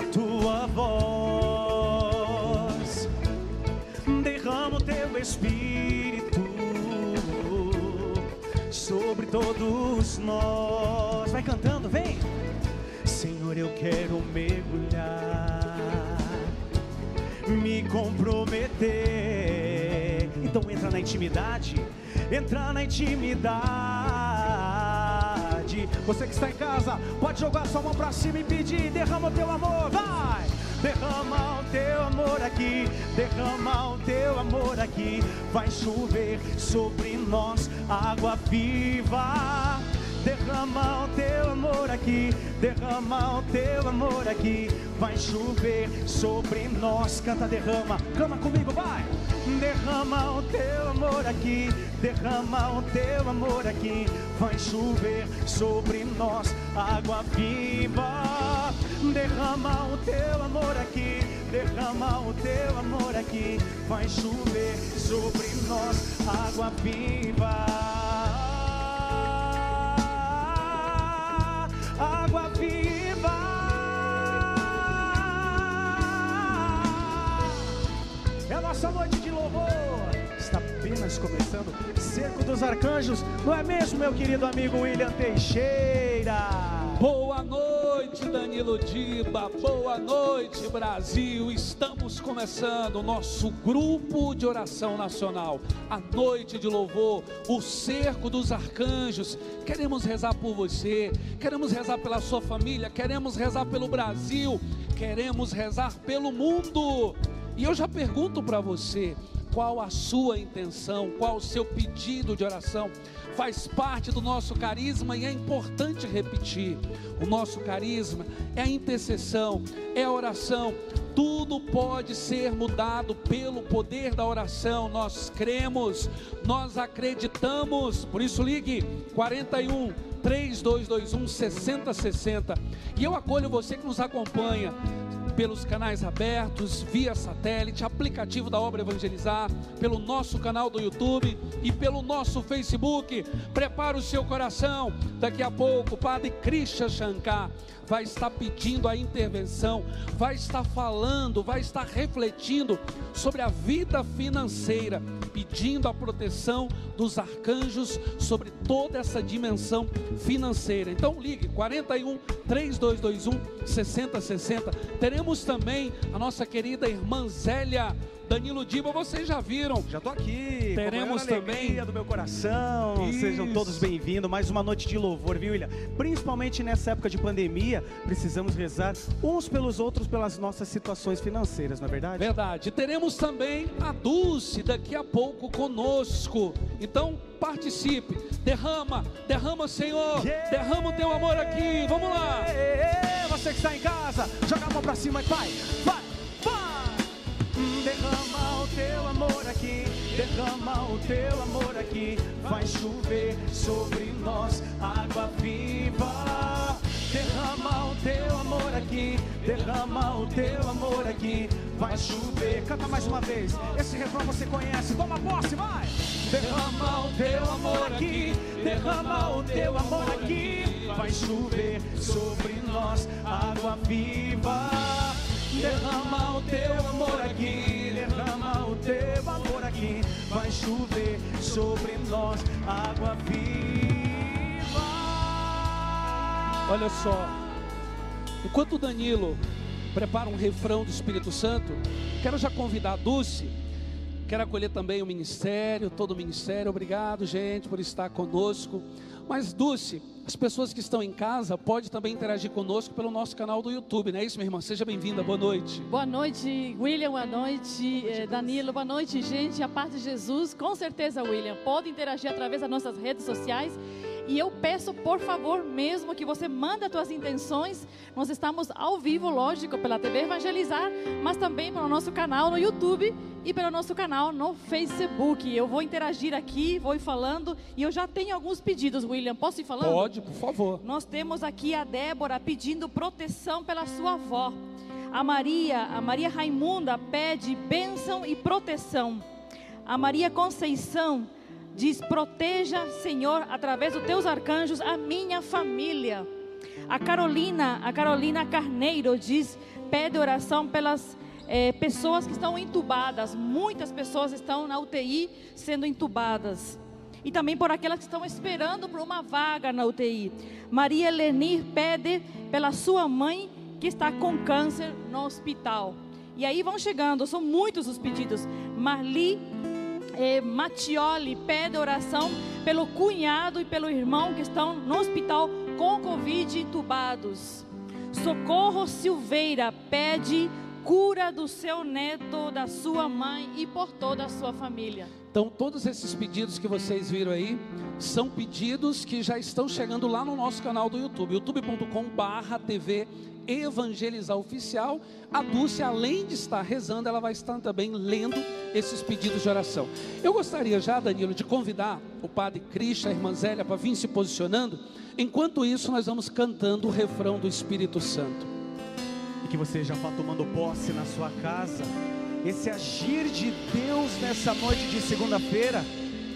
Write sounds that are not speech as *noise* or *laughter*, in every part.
a tua voz. Derrama o teu espírito sobre todos nós. Vai cantando, vem. Senhor, eu quero mergulhar, me comprometer. Então entra na intimidade, entra na intimidade. Você que está em casa, pode jogar sua mão para cima e pedir: derrama o teu amor, vai. Derrama o teu amor aqui, derrama o teu amor aqui. Vai chover sobre nós água viva. Derrama o teu amor aqui, derrama o teu amor aqui. Vai chover sobre nós. Canta, derrama, cama comigo, vai. Derrama o teu amor aqui, derrama o teu amor aqui. Vai chover sobre nós água viva. Derrama o teu amor aqui, derrama o teu amor aqui. Vai chover sobre nós água viva. Nossa noite de louvor. Está apenas começando. Cerco dos Arcanjos, não é mesmo, meu querido amigo William Teixeira? Boa noite, Danilo Diba. Boa noite, Brasil. Estamos começando o nosso grupo de oração nacional, a noite de louvor, o cerco dos arcanjos. Queremos rezar por você, queremos rezar pela sua família, queremos rezar pelo Brasil, queremos rezar pelo mundo. E eu já pergunto para você, qual a sua intenção, qual o seu pedido de oração. Faz parte do nosso carisma e é importante repetir: o nosso carisma é a intercessão, é a oração. Tudo pode ser mudado pelo poder da oração. Nós cremos, nós acreditamos. Por isso, ligue 41 3221 6060. E eu acolho você que nos acompanha pelos canais abertos, via satélite, aplicativo da Obra Evangelizar, pelo nosso canal do YouTube e pelo nosso Facebook. Prepara o seu coração. Daqui a pouco, Padre Christian Shankar vai estar pedindo a intervenção, vai estar falando, vai estar refletindo sobre a vida financeira, pedindo a proteção dos arcanjos sobre toda essa dimensão financeira. Então ligue 41 3221 6060. Teremos também a nossa querida irmã Zélia Danilo Diba, vocês já viram. Já tô aqui. Teremos também do meu coração. Isso. Sejam todos bem-vindos. Mais uma noite de louvor, viu, William? Principalmente nessa época de pandemia, precisamos rezar uns pelos outros pelas nossas situações financeiras, não é verdade? Verdade. Teremos também a Dulce daqui a pouco conosco. Então, participe. Derrama, derrama, Senhor. Yeah. Derrama o teu amor aqui. Vamos lá. Você que está em casa, joga a mão para cima e vai. Vai. Derrama o teu amor aqui, derrama o teu amor aqui. Vai chover sobre nós água viva. Derrama o teu amor aqui, derrama o teu amor aqui. Vai chover. Canta mais uma vez. Esse refrão você conhece. Toma posse, vai. Derrama o teu amor aqui, derrama o teu amor aqui. Vai chover sobre nós água viva. Derrama o teu amor aqui, teu amor aqui. Vai chover sobre nós água viva. Olha só, enquanto Danilo prepara um refrão do Espírito Santo, quero já convidar a Dulce. Quero acolher também o ministério, todo o ministério. Obrigado, gente, por estar conosco. Mas, Dulce, as pessoas que estão em casa podem também interagir conosco pelo nosso canal do YouTube, não é isso, minha irmã? Seja bem-vinda, boa noite. Boa noite, William, boa noite, eh, Danilo, boa noite, gente. A paz de Jesus, com certeza, William. Pode interagir através das nossas redes sociais. E eu peço, por favor, mesmo que você mande as suas intenções. Nós estamos ao vivo, lógico, pela TV Evangelizar, mas também pelo nosso canal no YouTube e pelo nosso canal no Facebook. Eu vou interagir aqui, vou ir falando e eu já tenho alguns pedidos, William. Posso ir falando? Pode, por favor. Nós temos aqui a Débora pedindo proteção pela sua avó. A Maria, a Maria Raimunda pede bênção e proteção. A Maria Conceição diz: Proteja, Senhor, através dos teus arcanjos, a minha família. A Carolina, a Carolina Carneiro diz, pede oração pelas é, pessoas que estão entubadas. Muitas pessoas estão na UTI sendo entubadas. E também por aquelas que estão esperando por uma vaga na UTI. Maria Lenir pede pela sua mãe que está com câncer no hospital. E aí vão chegando, são muitos os pedidos. Marli eh, Matioli pede oração pelo cunhado e pelo irmão que estão no hospital com Covid entubados. Socorro Silveira pede cura do seu neto, da sua mãe e por toda a sua família. Então, todos esses pedidos que vocês viram aí são pedidos que já estão chegando lá no nosso canal do YouTube, youtube.com/tv Evangelizar Oficial. A Dulce, além de estar rezando, ela vai estar também lendo esses pedidos de oração. Eu gostaria já, Danilo, de convidar o Padre Cristian, a irmã Zélia, para vir se posicionando. Enquanto isso, nós vamos cantando o refrão do Espírito Santo que você já está tomando posse na sua casa. Esse agir de Deus nessa noite de segunda-feira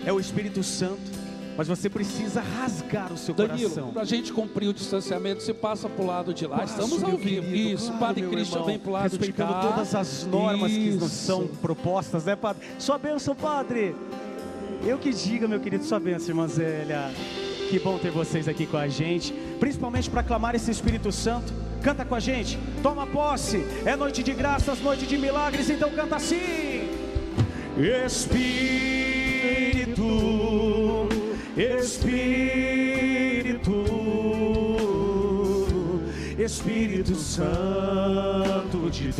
é o Espírito Santo. Mas você precisa rasgar o seu Danilo, coração. Para a gente cumprir o distanciamento, você passa para o lado de lá. Passo, Estamos ao vivo. Querido, Isso, claro, Padre Cristian vem para o lado de cá. todas as normas Isso. que nos são propostas, né, Padre? Sua bênção, Padre. Eu que diga, meu querido, sua bênção, irmã Zélia. Que bom ter vocês aqui com a gente, principalmente para clamar esse Espírito Santo. Canta com a gente, toma posse. É noite de graças, noite de milagres, então canta assim: Espírito, Espírito, Espírito Santo de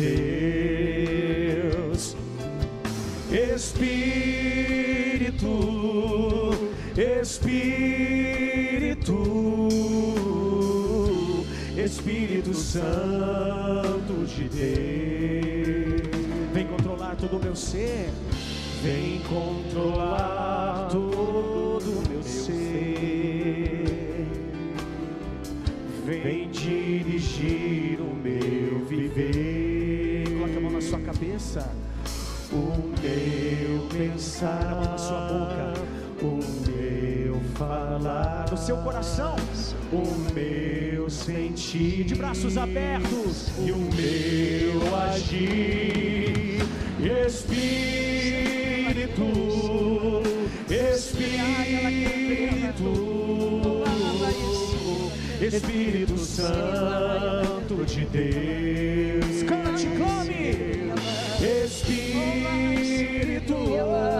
Deus, Espírito, Espírito. Espírito Santo de Deus, vem controlar todo o meu ser, vem controlar todo o meu ser, vem dirigir o meu viver. Coloque a mão na sua cabeça, o meu pensar, a mão na sua boca, o meu falar, o seu coração. O meu sentir. De braços abertos. E o meu agir. Espírito, Espírito, Espírito Santo de Deus. Cante, clame. Espírito, Espírito.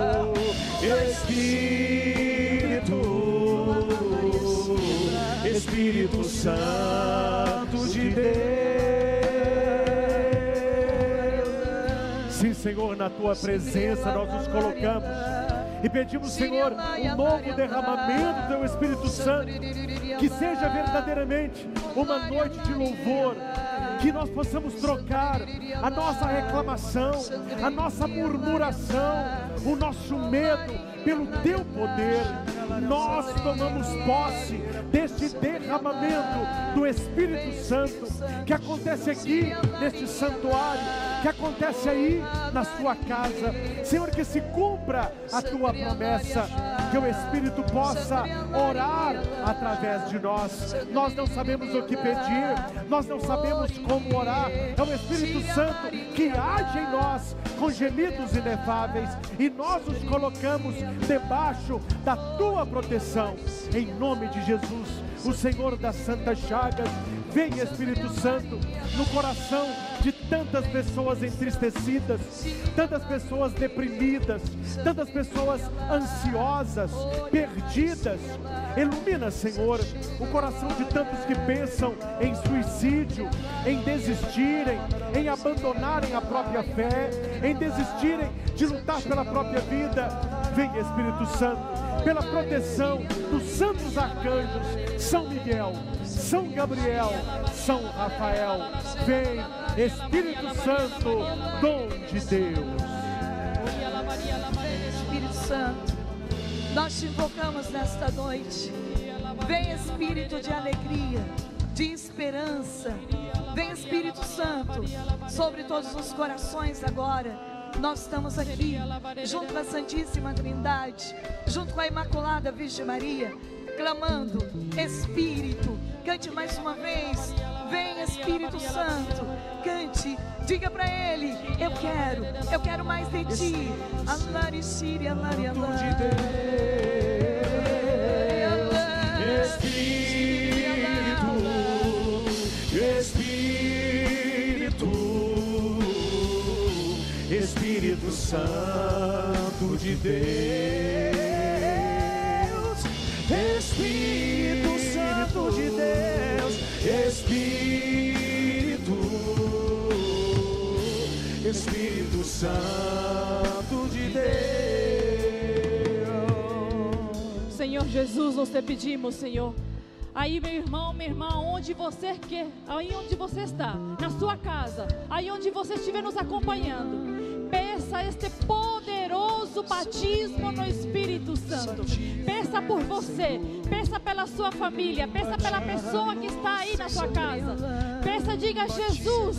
Senhor, na tua presença nós nos colocamos e pedimos, Senhor, um novo derramamento do teu Espírito Santo, que seja verdadeiramente uma noite de louvor, que nós possamos trocar a nossa reclamação, a nossa murmuração, o nosso medo pelo teu poder. Nós tomamos posse deste derramamento do Espírito Santo que acontece aqui neste santuário, que acontece aí na sua casa. Senhor, que se cumpra a tua promessa, que o Espírito possa orar através de nós. Nós não sabemos o que pedir, nós não sabemos como orar. É o Espírito Santo que age em nós com gemidos inefáveis e nós nos colocamos debaixo da tua proteção. Em nome de Jesus, o Senhor das Santas Chagas, vem Espírito Santo no coração de tantas pessoas entristecidas, tantas pessoas deprimidas, tantas pessoas ansiosas, perdidas. Ilumina, Senhor, o coração de tantos que pensam em suicídio, em desistirem, em abandonarem a própria fé, em desistirem de lutar pela própria vida. Vem, Espírito Santo, pela proteção dos santos arcanjos, São Miguel, São Gabriel, São Rafael. Vem, Espírito Santo, dom de Deus. Espírito Santo, nós te invocamos nesta noite. Vem Espírito de alegria, de esperança. Vem Espírito Santo sobre todos os corações agora. Nós estamos aqui, junto com a Santíssima Trindade, junto com a Imaculada Virgem Maria, clamando: Espírito, Cante mais uma vez. Vem Espírito Santo. Cante. Diga para ele: Eu quero, eu quero mais de ti. Alaricíria, alarialá. Espírito, Espírito, Espírito Santo de Deus, Espírito Santo de Deus, Espírito, Espírito Santo de Deus. Senhor Jesus, nós te pedimos, Senhor. Aí, meu irmão, minha irmã, onde você quer, aí onde você está, na sua casa, aí onde você estiver nos acompanhando, peça este poderoso batismo no Espírito Santo. Peça por você, peça pela sua família, peça pela pessoa que está aí na sua casa. Peça, diga Jesus,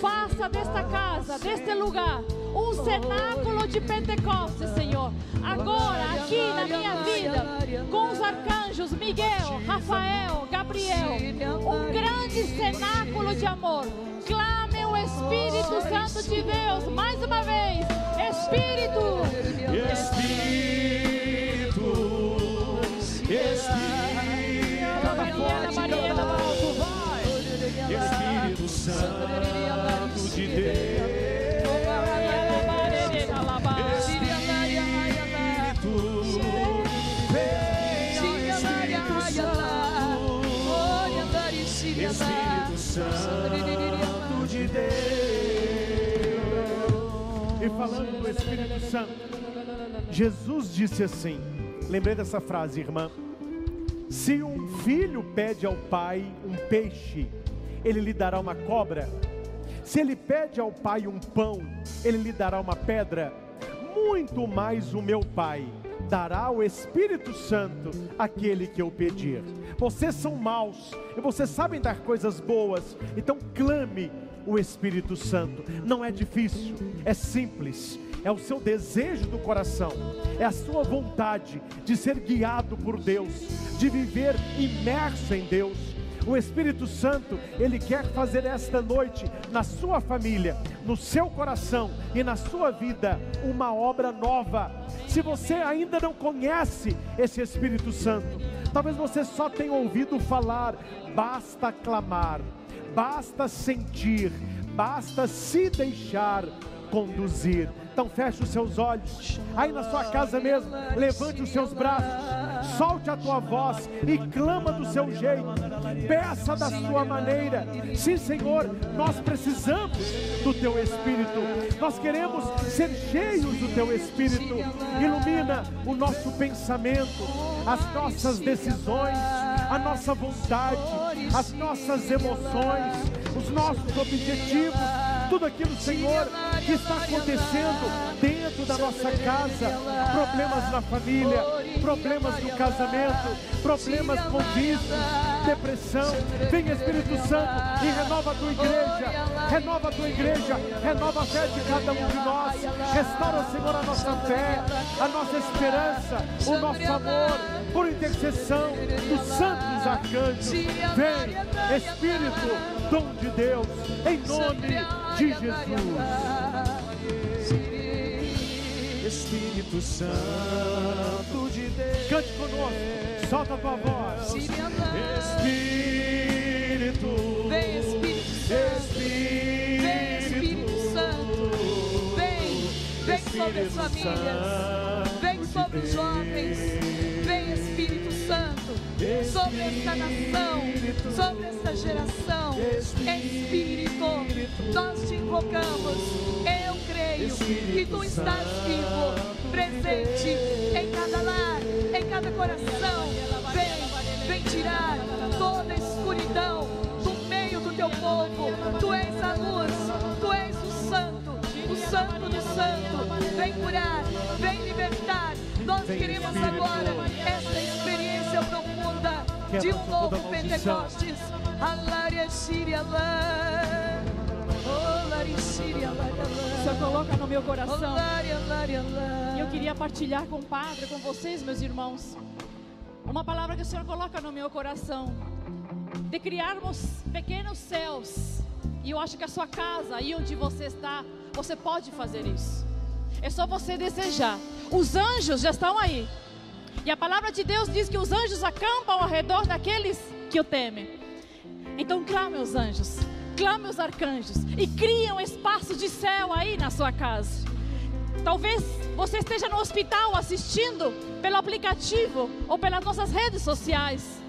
faça desta casa, deste lugar, um cenáculo de Pentecostes, Senhor. Agora, aqui na minha vida, com os arcanjos Miguel, Rafael, Gabriel, um grande cenáculo de amor. Clame o Espírito Santo de Deus, mais uma vez. Espírito, Espírito, Espírito, Espírito Santo de Deus, E falando do Espírito Santo, Jesus disse assim: lembrei dessa frase, irmã. Se um filho pede ao pai um peixe, ele lhe dará uma cobra. Se ele pede ao pai um pão, ele lhe dará uma pedra. Muito mais o meu pai dará o Espírito Santo àquele que eu pedir. Vocês são maus e vocês sabem dar coisas boas, então clame o Espírito Santo. Não é difícil, é simples, é o seu desejo do coração, é a sua vontade de ser guiado por Deus, de viver imerso em Deus. O Espírito Santo, ele quer fazer esta noite na sua família, no seu coração e na sua vida uma obra nova. Se você ainda não conhece esse Espírito Santo, talvez você só tenha ouvido falar, basta clamar, basta sentir, basta se deixar conduzir. Então feche os seus olhos, aí na sua casa mesmo, levante os seus braços, solte a tua voz e clama do seu jeito, peça da sua maneira. Sim, Senhor, nós precisamos do teu Espírito, nós queremos ser cheios do teu Espírito. Ilumina o nosso pensamento, as nossas decisões, a nossa vontade, as nossas emoções, os nossos objetivos tudo aquilo, Senhor, que está acontecendo dentro da nossa casa, problemas na família, problemas no casamento, problemas com vícios, depressão. Vem Espírito Santo e renova a tua igreja, renova a tua igreja, renova a fé de cada um de nós, restaura, Senhor, a nossa fé, a nossa esperança, o nosso amor, por intercessão dos santos arcanjos. Vem, Espírito, dom de Deus, em nome de Jesus. Espírito Santo de Deus. Cante conosco, solta a tua voz. Espírito. Vem Espírito Santo. Vem Espírito Santo. Vem, vem sobre as famílias. Vem sobre os jovens. Sobre esta nação. Sobre esta geração. Espírito, nós te invocamos. Eu creio que tu estás vivo, presente em cada lar, em cada coração. Vem, vem tirar toda a escuridão do meio do teu povo. Tu és a luz, tu és o santo, o santo do santo. Vem curar, vem libertar. Nós queremos agora esta experiência profunda de um novo Pentecostes. Alária Síria lá. Lá. O Senhor coloca no meu coração. E eu queria partilhar com o Padre, com vocês, meus irmãos, uma palavra que o Senhor coloca no meu coração. de criarmos pequenos céus. E eu acho que a sua casa, aí onde você está, você pode fazer isso. É só você desejar. Os anjos já estão aí. E a palavra de Deus diz que os anjos acampam ao redor daqueles que o temem. Então clame os anjos, clame os arcanjos e crie um espaço de céu aí na sua casa. Talvez você esteja no hospital assistindo pelo aplicativo ou pelas nossas redes sociais.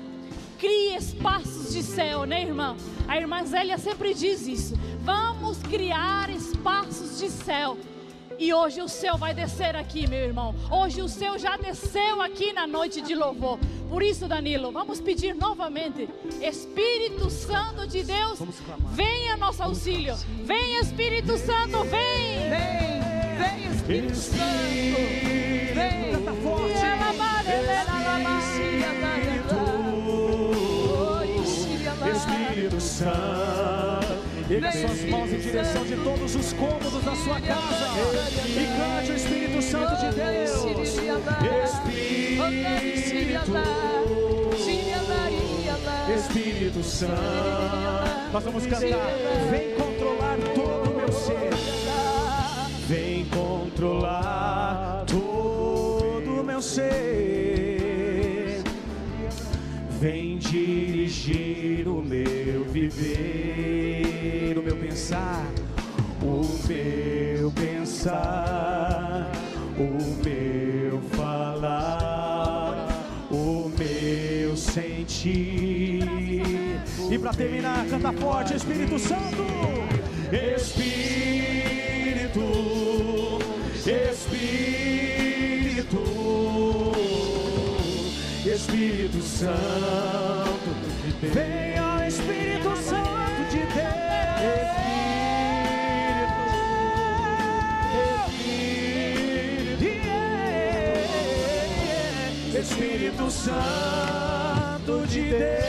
Crie espaços de céu, né, irmã? A irmã Zélia sempre diz isso. Vamos criar espaços de céu. E hoje o céu vai descer aqui, meu irmão. Hoje o céu já desceu aqui na noite de louvor. Por isso, Danilo, vamos pedir novamente: Espírito Santo de Deus, venha nosso auxílio. Vem, Espírito Santo, vem. Vem, vem Espírito Santo. Vem, Canta forte. Espírito Santo. Erga suas mãos em direção de todos os cômodos da sua casa. E cante o Espírito Santo de Deus. Espírito. Espírito Santo. Nós vamos cantar. Vem controlar todo o meu ser. Vem controlar todo o meu ser. Vem dirigir o meu viver, o meu pensar, o meu pensar, o meu falar, o meu sentir. E para terminar, canta forte, Espírito Santo. Espírito, Espírito, Espírito Santo, venha Santo de Deus.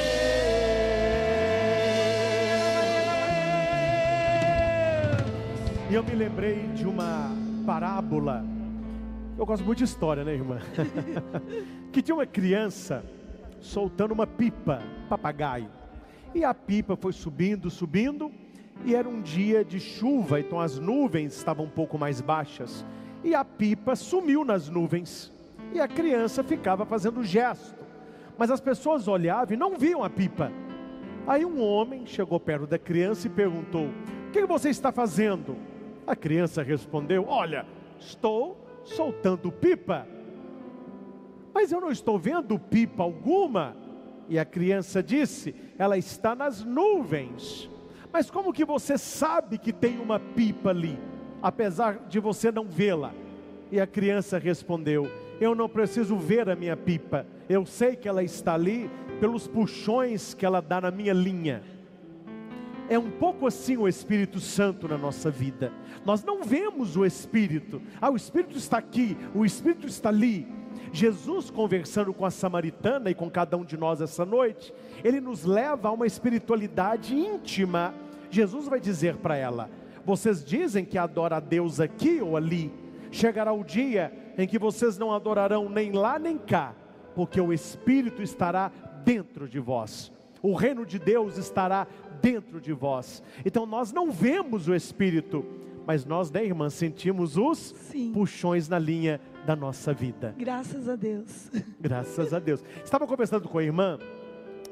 E eu me lembrei de uma parábola. Eu gosto muito de história, né, irmã? *laughs* que tinha uma criança soltando uma pipa, papagaio. E a pipa foi subindo, subindo, e era um dia de chuva, então as nuvens estavam um pouco mais baixas. E a pipa sumiu nas nuvens. E a criança ficava fazendo gesto. Mas as pessoas olhavam e não viam a pipa. Aí um homem chegou perto da criança e perguntou: O que você está fazendo? A criança respondeu: Olha, estou soltando pipa. Mas eu não estou vendo pipa alguma. E a criança disse: Ela está nas nuvens. Mas como que você sabe que tem uma pipa ali, apesar de você não vê-la? E a criança respondeu: Eu não preciso ver a minha pipa. Eu sei que ela está ali pelos puxões que ela dá na minha linha. É um pouco assim o Espírito Santo na nossa vida. Nós não vemos o Espírito. Ah, o Espírito está aqui, o Espírito está ali. Jesus conversando com a samaritana e com cada um de nós essa noite, ele nos leva a uma espiritualidade íntima. Jesus vai dizer para ela: Vocês dizem que adora a Deus aqui ou ali. Chegará o dia em que vocês não adorarão nem lá nem cá, porque o Espírito estará dentro de vós. O reino de Deus estará dentro de vós. Então nós não vemos o Espírito, mas nós, né, irmã, sentimos os Sim. puxões na linha da nossa vida. Graças a Deus. *laughs* Graças a Deus. Estava conversando com a irmã.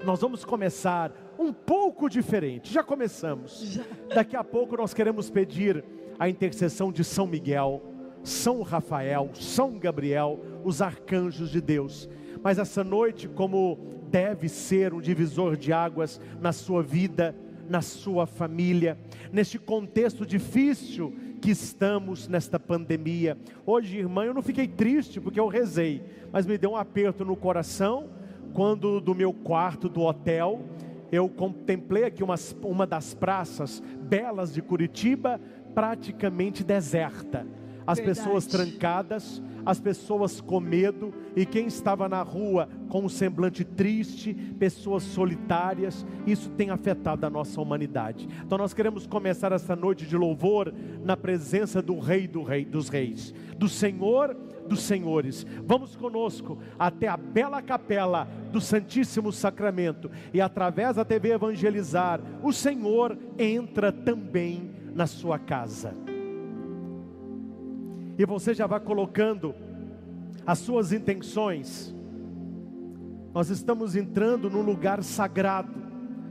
Nós vamos começar um pouco diferente. Já começamos. Já. Daqui a pouco nós queremos pedir a intercessão de São Miguel, São Rafael, São Gabriel, os arcanjos de Deus. Mas essa noite, como deve ser um divisor de águas na sua vida, na sua família, neste contexto difícil que estamos nesta pandemia. Hoje, irmã, eu não fiquei triste porque eu rezei, mas me deu um aperto no coração quando do meu quarto do hotel eu contemplei aqui uma das praças belas de Curitiba, praticamente deserta. As Verdade. pessoas trancadas, as pessoas com medo, e quem estava na rua com um semblante triste, pessoas solitárias, isso tem afetado a nossa humanidade. Então nós queremos começar essa noite de louvor na presença do Rei do Rei dos Reis, do Senhor dos Senhores. Vamos conosco até a bela capela do Santíssimo Sacramento e através da TV Evangelizar, o Senhor entra também na sua casa. E você já vai colocando as suas intenções. Nós estamos entrando num lugar sagrado,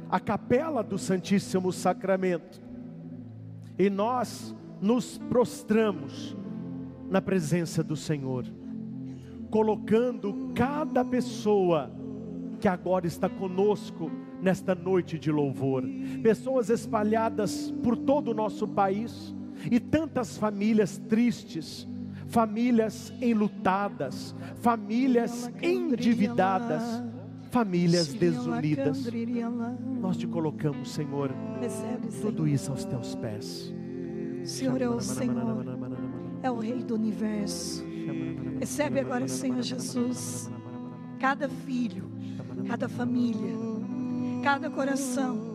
a capela do Santíssimo Sacramento. E nós nos prostramos na presença do Senhor, colocando cada pessoa que agora está conosco nesta noite de louvor, pessoas espalhadas por todo o nosso país e tantas famílias tristes, famílias enlutadas, famílias endividadas, famílias desunidas. Nós te colocamos, Senhor, tudo isso aos teus pés. Senhor é o Senhor, é o Rei do universo. Recebe agora, Senhor Jesus, cada filho, cada família, cada coração.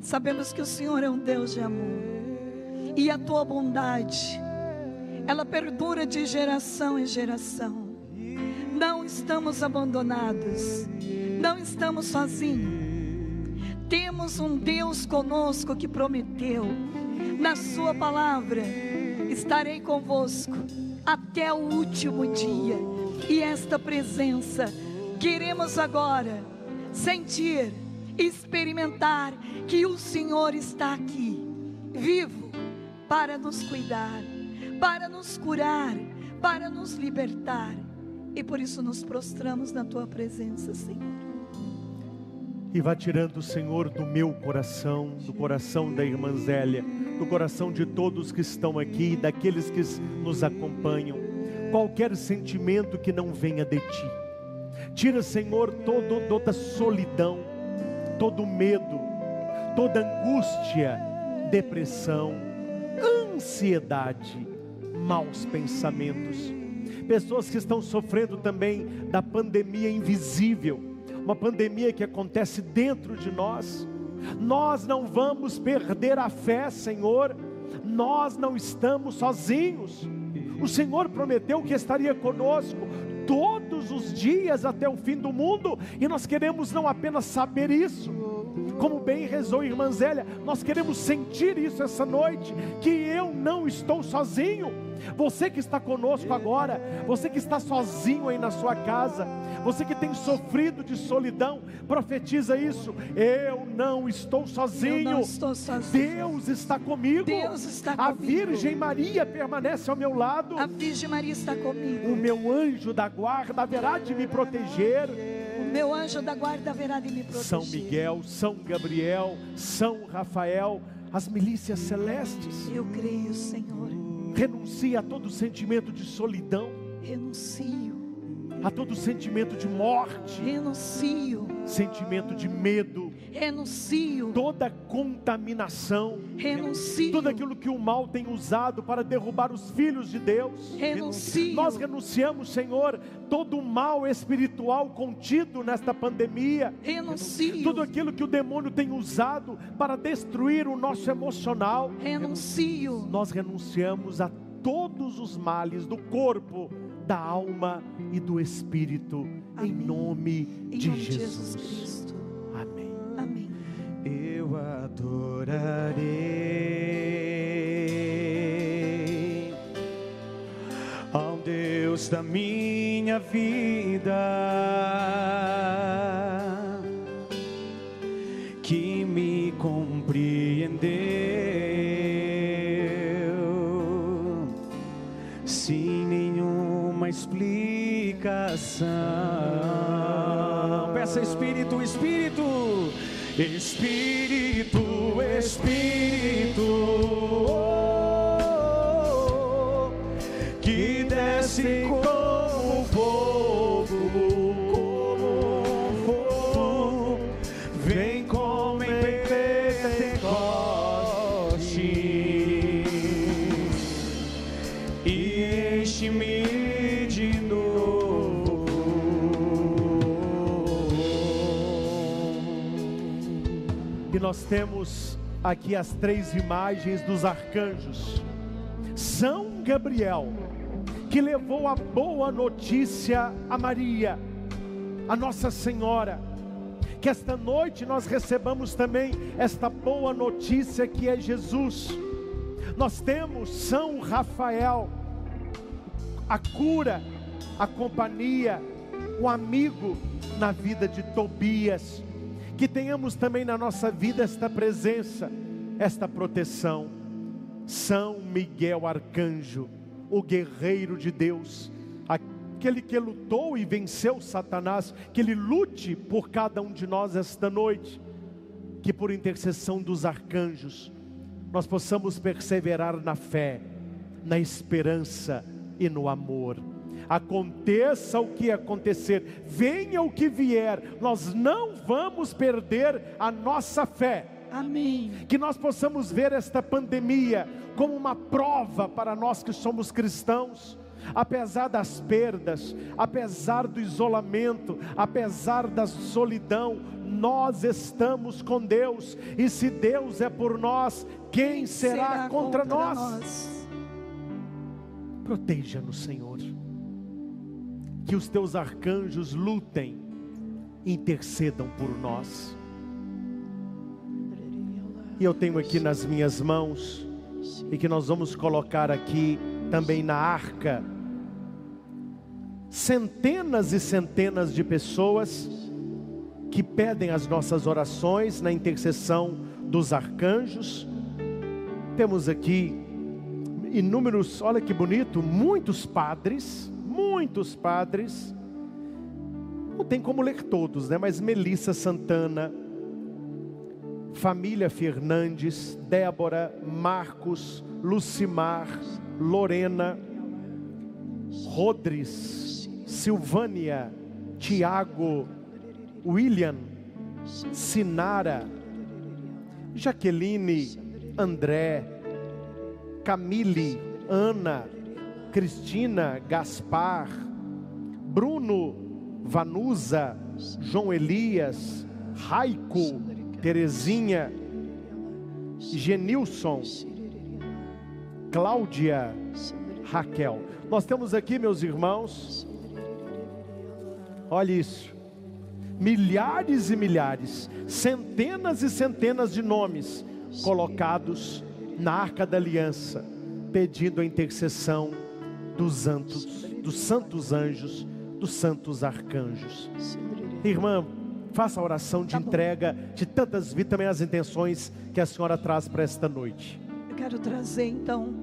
Sabemos que o Senhor é um Deus de amor e a tua bondade, ela perdura de geração em geração. Não estamos abandonados, não estamos sozinhos. Temos um Deus conosco que prometeu na Sua palavra: estarei convosco até o último dia. E esta presença queremos agora sentir, experimentar que o Senhor está aqui, vivo, para nos cuidar, para nos curar, para nos libertar. E por isso nos prostramos na tua presença, Senhor. E vá tirando, Senhor, do meu coração, do coração da irmã Zélia, do coração de todos que estão aqui, daqueles que nos acompanham, qualquer sentimento que não venha de ti. Tira, Senhor, todo, toda solidão, todo medo, toda angústia, depressão, ansiedade, maus pensamentos. Pessoas que estão sofrendo também da pandemia invisível, uma pandemia que acontece dentro de nós. Nós não vamos perder a fé, Senhor. Nós não estamos sozinhos. O Senhor prometeu que estaria conosco todos os dias até o fim do mundo, e nós queremos não apenas saber isso, como bem rezou irmã Zélia, nós queremos sentir isso essa noite, que eu não estou sozinho. Você que está conosco agora, você que está sozinho aí na sua casa, você que tem sofrido de solidão, profetiza isso. Eu não estou sozinho. Não estou sozinho. Deus está comigo. Deus está A comigo. Virgem Maria permanece ao meu lado. A Virgem Maria está comigo. O meu anjo da guarda haverá de me proteger. Meu anjo da guarda haverá de me proteger. São Miguel, São Gabriel, São Rafael, as milícias celestes. Eu creio, Senhor. Renuncia a todo sentimento de solidão, Renuncio. a todo sentimento de morte, Renuncio. sentimento de medo, Renuncio. toda contaminação, Renuncio. tudo aquilo que o mal tem usado para derrubar os filhos de Deus. Renuncio. Nós renunciamos, Senhor, todo o mal espiritual contido nesta pandemia. Renuncio. Tudo aquilo que o demônio tem usado para destruir o nosso emocional, Renuncio. nós renunciamos a todos os males do corpo, da alma e do espírito, em Amém. nome Em de nome Jesus. Jesus. Amém. Eu adorarei ao Deus da minha vida que me compreendeu sem nenhuma explicação. Peça Espírito, Espírito, Espírito, Espírito, temos aqui as três imagens dos arcanjos. São Gabriel, que levou a boa notícia a Maria, a Nossa Senhora. Que esta noite nós recebamos também esta boa notícia que é Jesus. Nós temos São Rafael, a cura, a companhia, o amigo na vida de Tobias. Que tenhamos também na nossa vida esta presença, esta proteção. São Miguel Arcanjo, o guerreiro de Deus, aquele que lutou e venceu Satanás, que ele lute por cada um de nós esta noite, que por intercessão dos arcanjos, nós possamos perseverar na fé, na esperança e no amor. Aconteça o que acontecer, venha o que vier, nós não vamos perder a nossa fé. Amém. Que nós possamos ver esta pandemia como uma prova para nós que somos cristãos. Apesar das perdas, apesar do isolamento, apesar da solidão, nós estamos com Deus, e se Deus é por nós, quem será, será contra, contra, nós? nós? Proteja-nos, Senhor, que os teus arcanjos lutem, intercedam por nós. E eu tenho aqui nas minhas mãos, e que nós vamos colocar aqui também na arca, centenas e centenas de pessoas que pedem as nossas orações na intercessão dos arcanjos. Temos aqui inúmeros, olha que bonito, muitos padres, muitos padres. Não tem como ler todos, né? Mas Melissa Santana, família Fernandes, Débora, Marcos, Lucimar, Lorena, Rodrigues, Silvânia, Tiago, William, Sinara, Jaqueline, André, Camille, Ana, Cristina, Gaspar, Bruno, Vanusa, João Elias, Raico, Terezinha, Genilson, Cláudia, Raquel. Nós temos aqui, meus irmãos, olha isso milhares e milhares, centenas e centenas de nomes colocados na arca da aliança, pedindo a intercessão dos santos, dos santos anjos, dos santos arcanjos. Irmã, faça a oração de tá entrega de tantas vidas, também as intenções que a senhora traz para esta noite. Eu quero trazer então,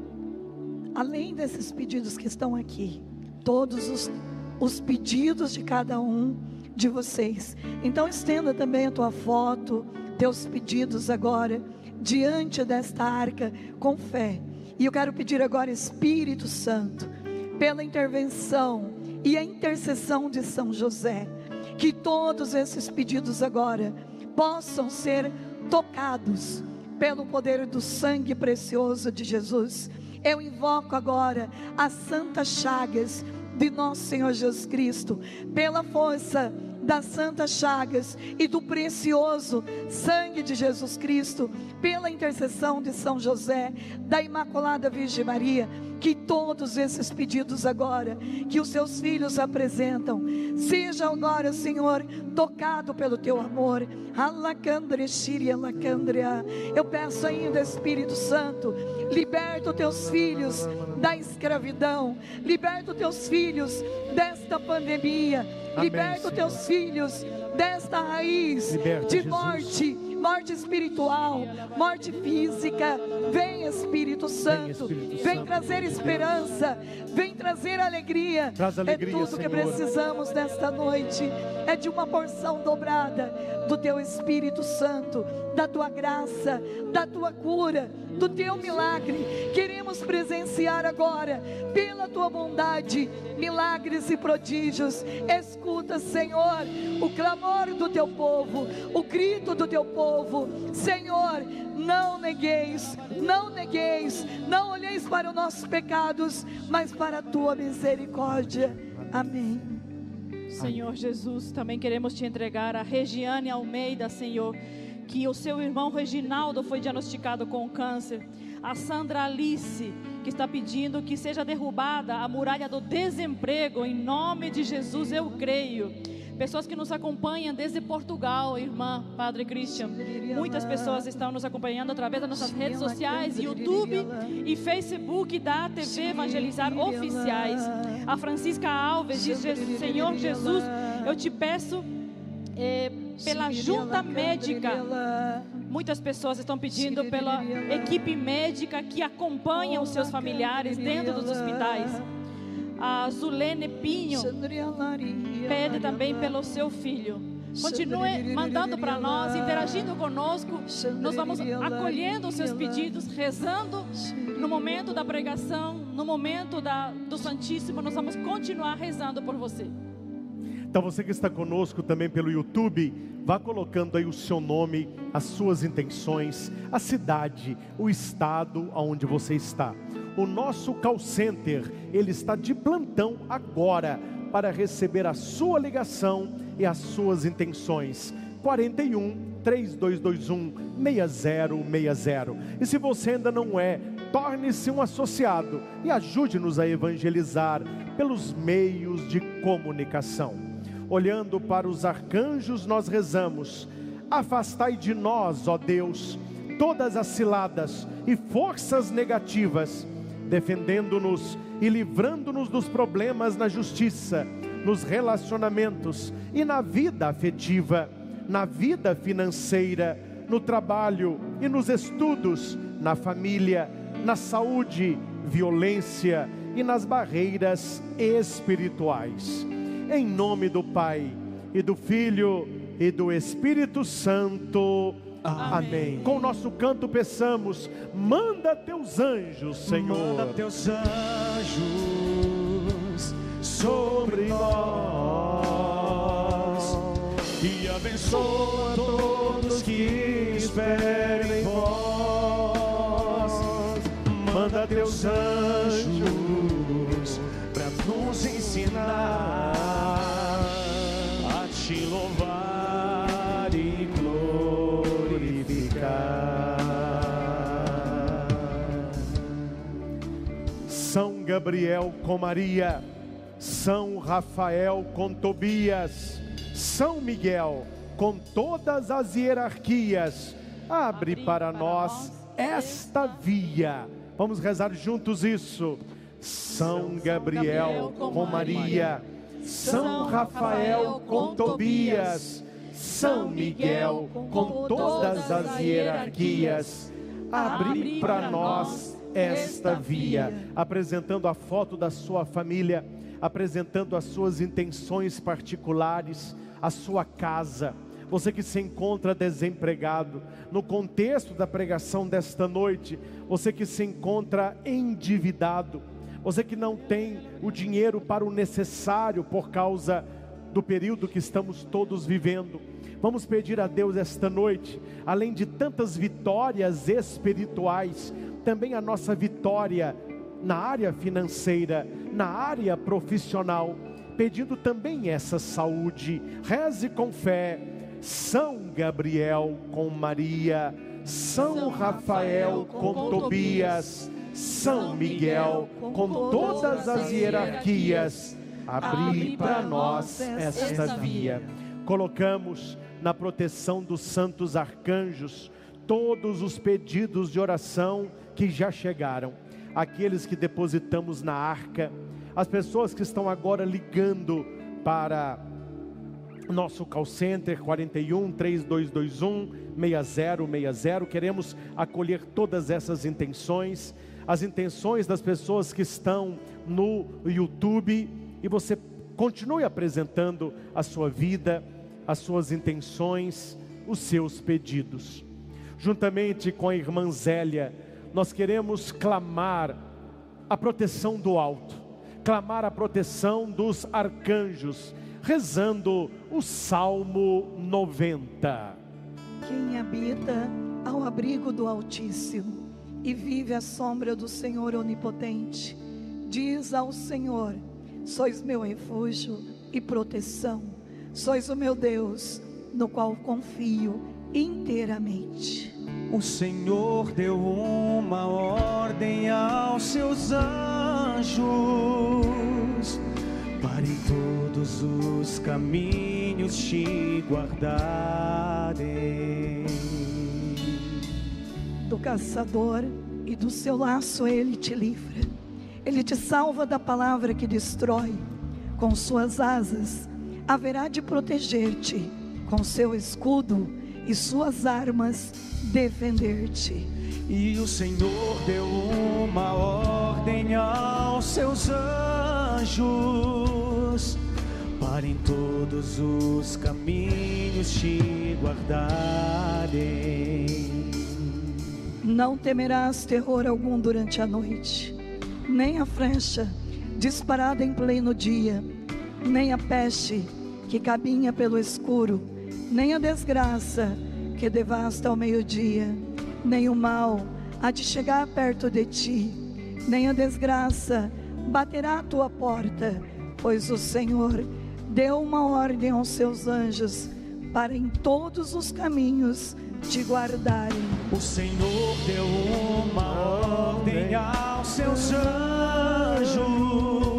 além desses pedidos que estão aqui, todos os, os pedidos de cada um de vocês. Então estenda também a tua foto, teus pedidos agora diante desta arca com fé. E eu quero pedir agora Espírito Santo, pela intervenção e a intercessão de São José, que todos esses pedidos agora possam ser tocados pelo poder do sangue precioso de Jesus. Eu invoco agora as santas chagas de nosso Senhor Jesus Cristo, pela força das santas chagas e do precioso sangue de Jesus Cristo, pela intercessão de São José, da Imaculada Virgem Maria, que todos esses pedidos agora que os seus filhos apresentam, seja agora, Senhor, tocado pelo teu amor. Eu peço ainda, Espírito Santo, liberta os teus filhos da escravidão, liberta os teus filhos desta pandemia, liberta os teus filhos desta raiz liberta, de Jesus. Morte espiritual, morte física. Vem Espírito Santo, vem trazer esperança, vem trazer alegria. alegria é tudo Senhor. que precisamos nesta noite, é de uma porção dobrada do Teu Espírito Santo, da Tua graça, da Tua cura, do Teu milagre. Queremos presenciar agora, pela Tua bondade, milagres e prodígios. Escuta, Senhor, o clamor do Teu povo, o grito do Teu povo. Senhor, não negueis, não negueis, não olheis para os nossos pecados, mas para a tua misericórdia. Amém. Senhor Jesus, também queremos te entregar a Regiane Almeida, Senhor, que o seu irmão Reginaldo foi diagnosticado com câncer, a Sandra Alice, que está pedindo que seja derrubada a muralha do desemprego. Em nome de Jesus, eu creio. Pessoas que nos acompanham desde Portugal, irmã Padre Christian. Muitas pessoas estão nos acompanhando através das nossas redes sociais, YouTube e Facebook da TV Evangelizar Oficiais. A Francisca Alves diz: Senhor Jesus, eu te peço eh, pela junta médica. Muitas pessoas estão pedindo pela equipe médica que acompanha os seus familiares dentro dos hospitais. A Zulene Pinho pede também pelo seu filho. Continue mandando para nós, interagindo conosco. Nós vamos acolhendo os seus pedidos, rezando no momento da pregação, no momento da, do Santíssimo. Nós vamos continuar rezando por você. Então você que está conosco também pelo YouTube, vá colocando aí o seu nome, as suas intenções, a cidade, o estado aonde você está. O nosso call center, ele está de plantão agora para receber a sua ligação e as suas intenções. 41 3221 6060. E se você ainda não é, torne-se um associado e ajude-nos a evangelizar pelos meios de comunicação olhando para os arcanjos, nós rezamos: Afastai de nós, ó Deus, todas as ciladas e forças negativas, defendendo-nos e livrando-nos dos problemas na justiça, nos relacionamentos e na vida afetiva, na vida financeira, no trabalho e nos estudos, na família, na saúde, violência e nas barreiras espirituais. Em nome do Pai, e do Filho, e do Espírito Santo. Amém. Amém. Com o nosso canto peçamos: manda teus anjos, Senhor. Manda teus anjos sobre nós e abençoa todos que esperam em vós. Manda teus anjos São Gabriel com Maria, São Rafael com Tobias, São Miguel com todas as hierarquias, abre para nós esta via. Vamos rezar juntos isso. São Gabriel com Maria são Rafael com Tobias, São Miguel com todas as hierarquias, abri para nós esta via, apresentando a foto da sua família, apresentando as suas intenções particulares, a sua casa. Você que se encontra desempregado, no contexto da pregação desta noite, você que se encontra endividado, você que não tem o dinheiro para o necessário por causa do período que estamos todos vivendo. Vamos pedir a Deus esta noite, além de tantas vitórias espirituais, também a nossa vitória na área financeira, na área profissional, pedindo também essa saúde. Reze com fé. São Gabriel com Maria, São Rafael com Tobias, são Miguel, com todas as hierarquias, abri para nós esta via. Colocamos na proteção dos santos arcanjos todos os pedidos de oração que já chegaram, aqueles que depositamos na arca, as pessoas que estão agora ligando para nosso call center 41 3221 6060. Queremos acolher todas essas intenções as intenções das pessoas que estão no YouTube e você continue apresentando a sua vida, as suas intenções, os seus pedidos. Juntamente com a irmã Zélia, nós queremos clamar a proteção do alto, clamar a proteção dos arcanjos, rezando o Salmo 90. Quem habita ao abrigo do Altíssimo e vive à sombra do Senhor onipotente. Diz ao Senhor: Sois meu refúgio e proteção, sois o meu Deus, no qual confio inteiramente. O Senhor deu uma ordem aos seus anjos para em todos os caminhos te guardarem. Do caçador e do seu laço ele te livra. Ele te salva da palavra que destrói. Com suas asas haverá de proteger-te, com seu escudo e suas armas defender-te. E o Senhor deu uma ordem aos seus anjos para em todos os caminhos te guardarem. Não temerás terror algum durante a noite, nem a flecha disparada em pleno dia, nem a peste que caminha pelo escuro, nem a desgraça que devasta ao meio-dia, nem o mal há de chegar perto de ti, nem a desgraça baterá à tua porta, pois o Senhor deu uma ordem aos seus anjos para em todos os caminhos te guardarem. O Senhor deu uma ordem aos seus anjos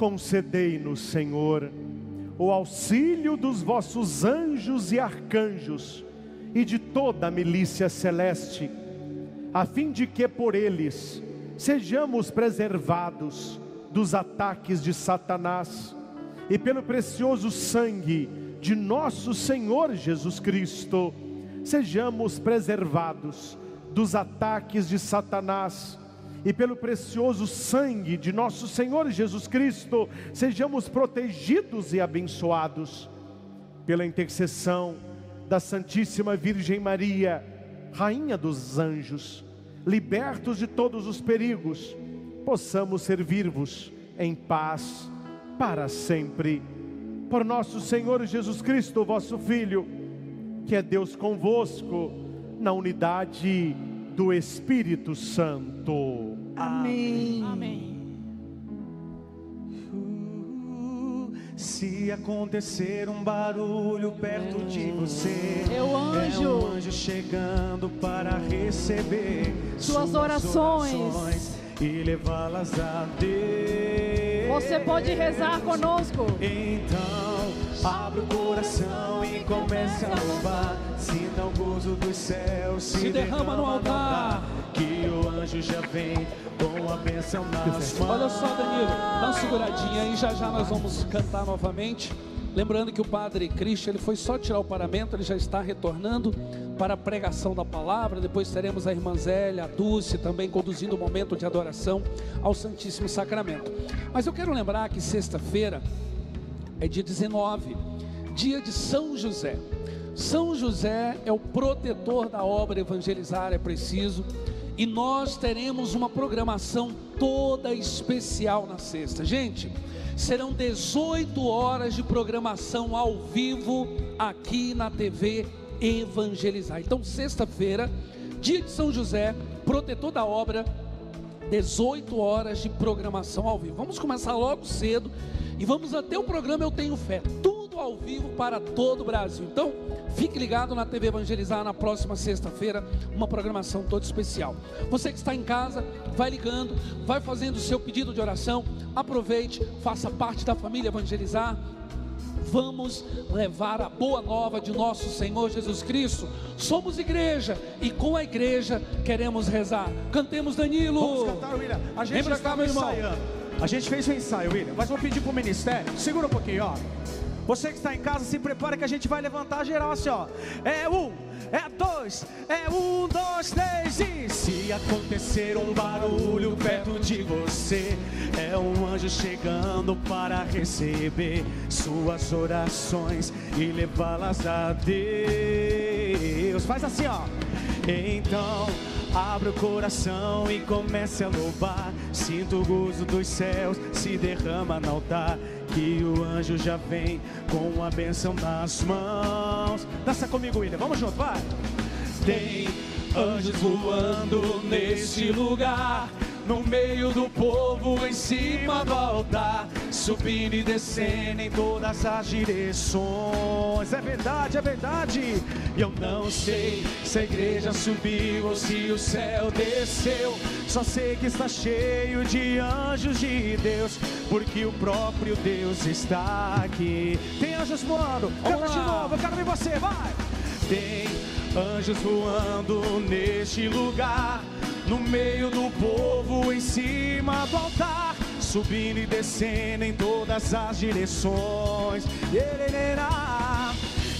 Concedei-nos, Senhor, o auxílio dos vossos anjos e arcanjos e de toda a milícia celeste, a fim de que por eles sejamos preservados dos ataques de Satanás e pelo precioso sangue de nosso Senhor Jesus Cristo, sejamos preservados dos ataques de Satanás e pelo precioso sangue de nosso Senhor Jesus Cristo, sejamos protegidos e abençoados pela intercessão da Santíssima Virgem Maria, Rainha dos anjos, libertos de todos os perigos, possamos servir-vos em paz para sempre. Por nosso Senhor Jesus Cristo, vosso Filho, que é Deus convosco na unidade do Espírito Santo. Amém. Amém. Se acontecer um barulho perto de você, é o anjo, é um anjo chegando para receber suas, orações, orações e levá-las a Deus. Você pode rezar conosco. Então, abre o coração e comece a louvar. Sinta o gozo dos céus se, se derrama no altar. Que o anjo já vem com a bênção nas mãos. Olha só, Danilo, dá uma seguradinha aí, já já nós vamos cantar novamente. Lembrando que o padre Cristian, ele foi só tirar o paramento, ele já está retornando para a pregação da palavra. Depois teremos a irmã Zélia, a Dulce também conduzindo o momento de adoração ao Santíssimo Sacramento. Mas eu quero lembrar que sexta-feira é dia 19, dia de São José. São José é o protetor da obra Evangelizar é Preciso. E nós teremos uma programação toda especial na sexta. Gente, serão 18 horas de programação ao vivo aqui na TV Evangelizar. Então, sexta-feira, dia de São José, protetor da obra, 18 horas de programação ao vivo. Vamos começar logo cedo e vamos até o programa Eu Tenho Fé. Tudo ao vivo para todo o Brasil. Então, fique ligado na TV Evangelizar na próxima sexta-feira, uma programação toda especial. Você que está em casa, vai ligando, vai fazendo o seu pedido de oração, aproveite, faça parte da família Evangelizar. Vamos levar a boa nova de nosso Senhor Jesus Cristo. Somos igreja e com a igreja queremos rezar. Cantemos Danilo. Vamos cantar, William. A gente Lembra cá, meu irmão. ensaiando. A gente fez o ensaio, William. Mas vou pedir para o ministério. Segura um pouquinho, ó. Você que está em casa, se prepara que a gente vai levantar geral assim, ó. É um, é dois, é um, dois, três e se acontecer um barulho perto de você, é um anjo chegando para receber suas orações e levá-las a Deus. Faz assim, ó. Então, abre o coração e comece a louvar. Sinto o gozo dos céus se derrama no altar. Que o anjo já vem com a bênção nas mãos. Dança comigo, William. Vamos junto, vai. Tem anjos voando neste lugar no meio do povo, em cima do altar, subindo e descendo em todas as direções. É verdade, é verdade. E eu não sei se a igreja subiu ou se o céu desceu. Só sei que está cheio de anjos de Deus, porque o próprio Deus está aqui. Tem anjos voando, canta de novo, eu quero ver você, vai. Tem anjos voando neste lugar no meio do povo, em cima do altar, subindo e descendo em todas as direções.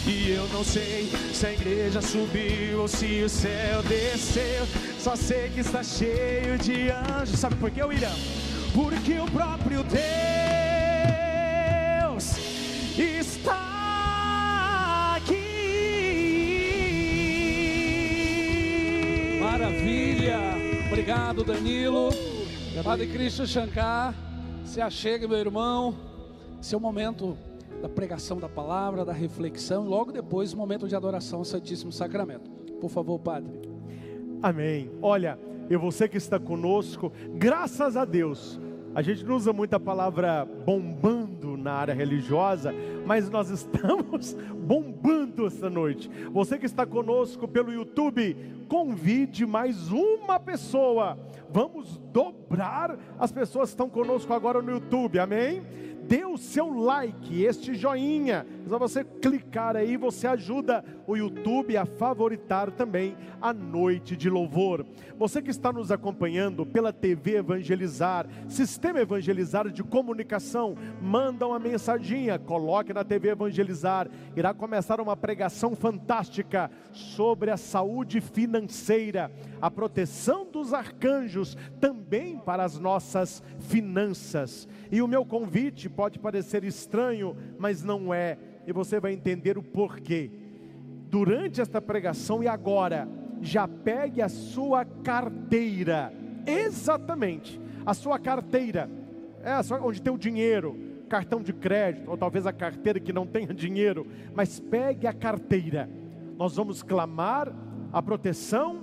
E eu não sei se a igreja subiu ou se o céu desceu. Só sei que está cheio de anjos. Sabe por que, William? Porque o próprio Deus Maravilha! Obrigado, Danilo. Padre Cristo Shankar, se achegue, meu irmão. Esse é o momento da pregação da palavra, da reflexão, logo depois o momento de adoração ao Santíssimo Sacramento. Por favor, Padre. Amém. Olha, e você que está conosco, graças a Deus, a gente não usa muito a palavra bombando na área religiosa, mas nós *laughs* estamos bombando essa noite. Você que está conosco pelo YouTube, convide mais uma pessoa. Vamos dobrar as pessoas que estão conosco agora no YouTube, amém? Dê o seu like, este joinha. É só você clicar aí, você ajuda o YouTube a favoritar também a noite de louvor. Você que está nos acompanhando pela TV Evangelizar, Sistema Evangelizar de Comunicação, manda uma mensaginha, coloque na TV Evangelizar. Irá começar uma pregação fantástica sobre a saúde financeira, a proteção dos arcanjos também para as nossas finanças. E o meu convite pode parecer estranho, mas não é, e você vai entender o porquê. Durante esta pregação e agora, já pegue a sua carteira, exatamente, a sua carteira, é a sua, onde tem o dinheiro, cartão de crédito, ou talvez a carteira que não tenha *laughs* dinheiro, mas pegue a carteira. Nós vamos clamar a proteção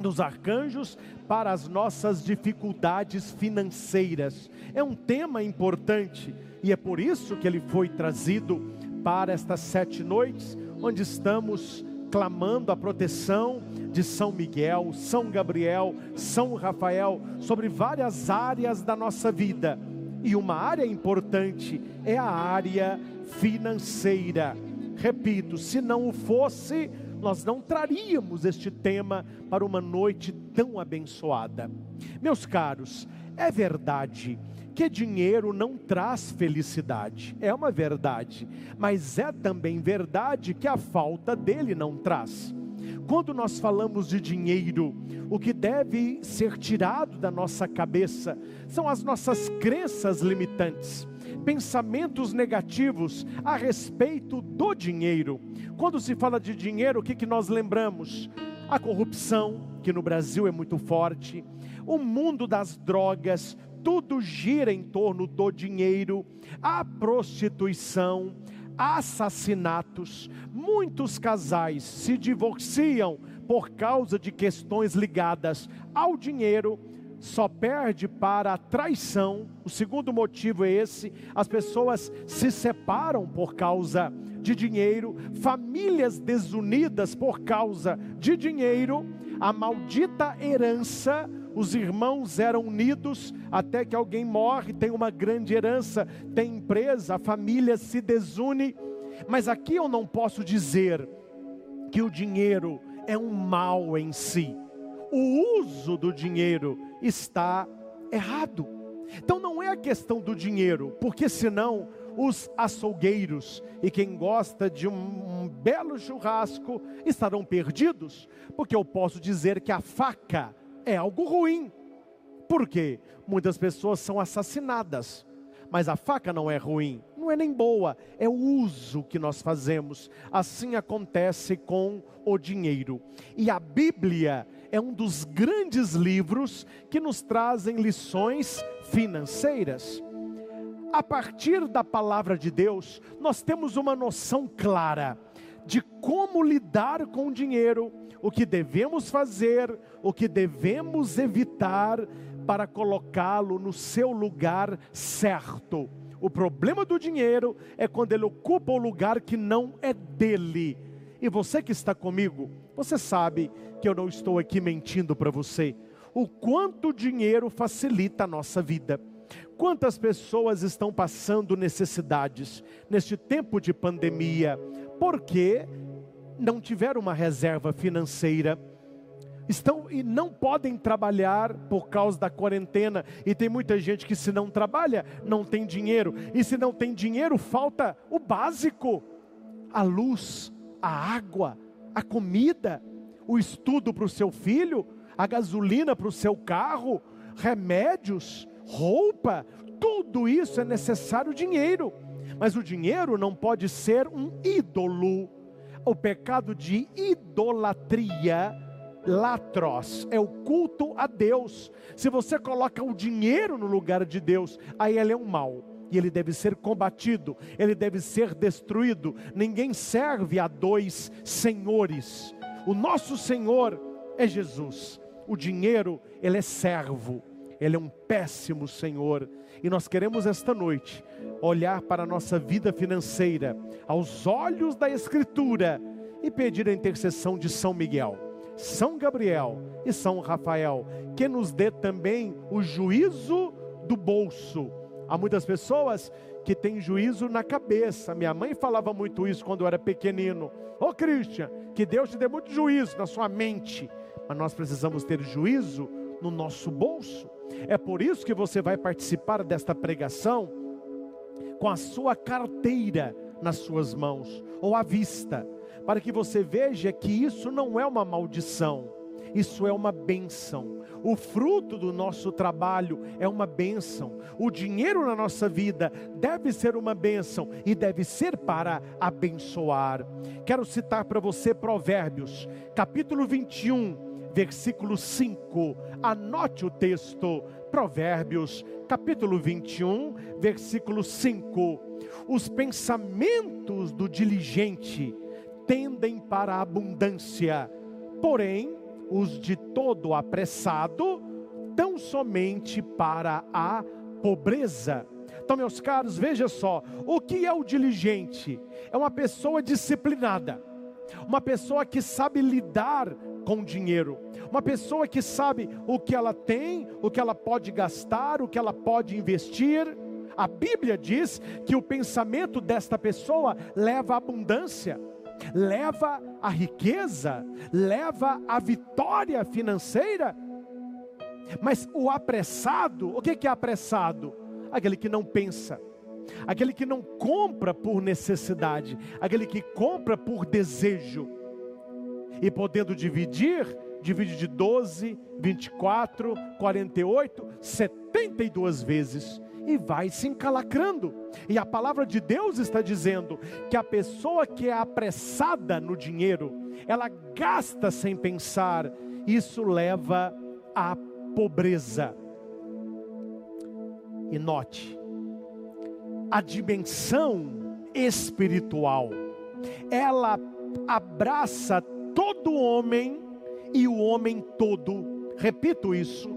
dos arcanjos para as nossas dificuldades financeiras. É um tema importante e é por isso que ele foi trazido para estas sete noites, onde estamos clamando a proteção de São Miguel, São Gabriel, São Rafael sobre várias áreas da nossa vida. E uma área importante é a área financeira. Repito, se não o fosse, nós não traríamos este tema para uma noite tão abençoada. Meus caros, é verdade que dinheiro não traz felicidade, é uma verdade, mas é também verdade que a falta dele não traz. Quando nós falamos de dinheiro, o que deve ser tirado da nossa cabeça são as nossas crenças limitantes pensamentos negativos a respeito do dinheiro. Quando se fala de dinheiro, o que, que nós lembramos? A corrupção, que no Brasil é muito forte, o mundo das drogas, tudo gira em torno do dinheiro, a prostituição, assassinatos. Muitos casais se divorciam por causa de questões ligadas ao dinheiro só perde para a traição. O segundo motivo é esse: as pessoas se separam por causa de dinheiro, famílias desunidas por causa de dinheiro, a maldita herança. Os irmãos eram unidos até que alguém morre, tem uma grande herança, tem empresa, a família se desune. Mas aqui eu não posso dizer que o dinheiro é um mal em si. O uso do dinheiro está errado. Então não é a questão do dinheiro, porque senão os açougueiros e quem gosta de um, belo churrasco estarão perdidos, porque eu posso dizer que a faca é algo ruim. Por quê? Muitas pessoas são assassinadas, Mas a faca não é ruim, não é nem boa, é o uso que nós fazemos. Assim acontece com o dinheiro. E a Bíblia é um dos grandes livros que nos trazem lições financeiras. A partir da palavra de Deus, nós temos uma noção clara de como lidar com o dinheiro, o que devemos fazer, o que devemos evitar para colocá-lo no seu lugar certo. O problema do dinheiro é quando ele ocupa o lugar que não é dele. E você que está comigo, você sabe que eu não estou aqui mentindo para você. O quanto dinheiro facilita a nossa vida. Quantas pessoas estão passando necessidades neste tempo de pandemia, porque não tiveram uma reserva financeira, estão e não podem trabalhar por causa da quarentena, e tem muita gente que se não trabalha, não tem dinheiro, e se não tem dinheiro, falta o básico: a luz, a água, a comida, o estudo para o seu filho, a gasolina para o seu carro, remédios, roupa, tudo isso é necessário dinheiro. Mas o dinheiro não pode ser um ídolo. O pecado de idolatria, latros, é o culto a Deus. Se você coloca o dinheiro no lugar de Deus, aí ele é um mal e ele deve ser combatido, ele deve ser destruído. Ninguém serve a dois senhores. O nosso Senhor é Jesus. O dinheiro, ele é servo. Ele é um péssimo Senhor. E nós queremos esta noite olhar para a nossa vida financeira aos olhos da Escritura e pedir a intercessão de São Miguel, São Gabriel e São Rafael, que nos dê também o juízo do bolso. Há muitas pessoas que têm juízo na cabeça. Minha mãe falava muito isso quando eu era pequenino. Ô oh, Christian, que Deus te dê muito juízo na sua mente. Mas nós precisamos ter juízo no nosso bolso. É por isso que você vai participar desta pregação com a sua carteira nas suas mãos ou à vista, para que você veja que isso não é uma maldição, isso é uma bênção. O fruto do nosso trabalho é uma bênção. O dinheiro na nossa vida deve ser uma bênção e deve ser para abençoar. Quero citar para você Provérbios, capítulo 21, versículo 5. Anote o texto, Provérbios, capítulo 21, versículo 5. Os pensamentos do diligente tendem para a abundância, porém, os de todo apressado tão somente para a pobreza. Então, meus caros, veja só: o que é o diligente? É uma pessoa disciplinada, uma pessoa que sabe lidar com dinheiro. Uma pessoa que sabe o que ela tem, o que ela pode gastar, o que ela pode investir. A Bíblia diz que o pensamento desta pessoa leva à abundância, leva à riqueza, leva à vitória financeira. Mas o apressado, o que é apressado? Aquele que não pensa, aquele que não compra por necessidade, aquele que compra por desejo e podendo dividir, divide de 12, 24, 48, 72 vezes e vai se encalacrando. E a palavra de Deus está dizendo que a pessoa que é apressada no dinheiro, ela gasta sem pensar, isso leva à pobreza. E note, a dimensão espiritual, ela abraça todo homem e o homem todo. Repito isso.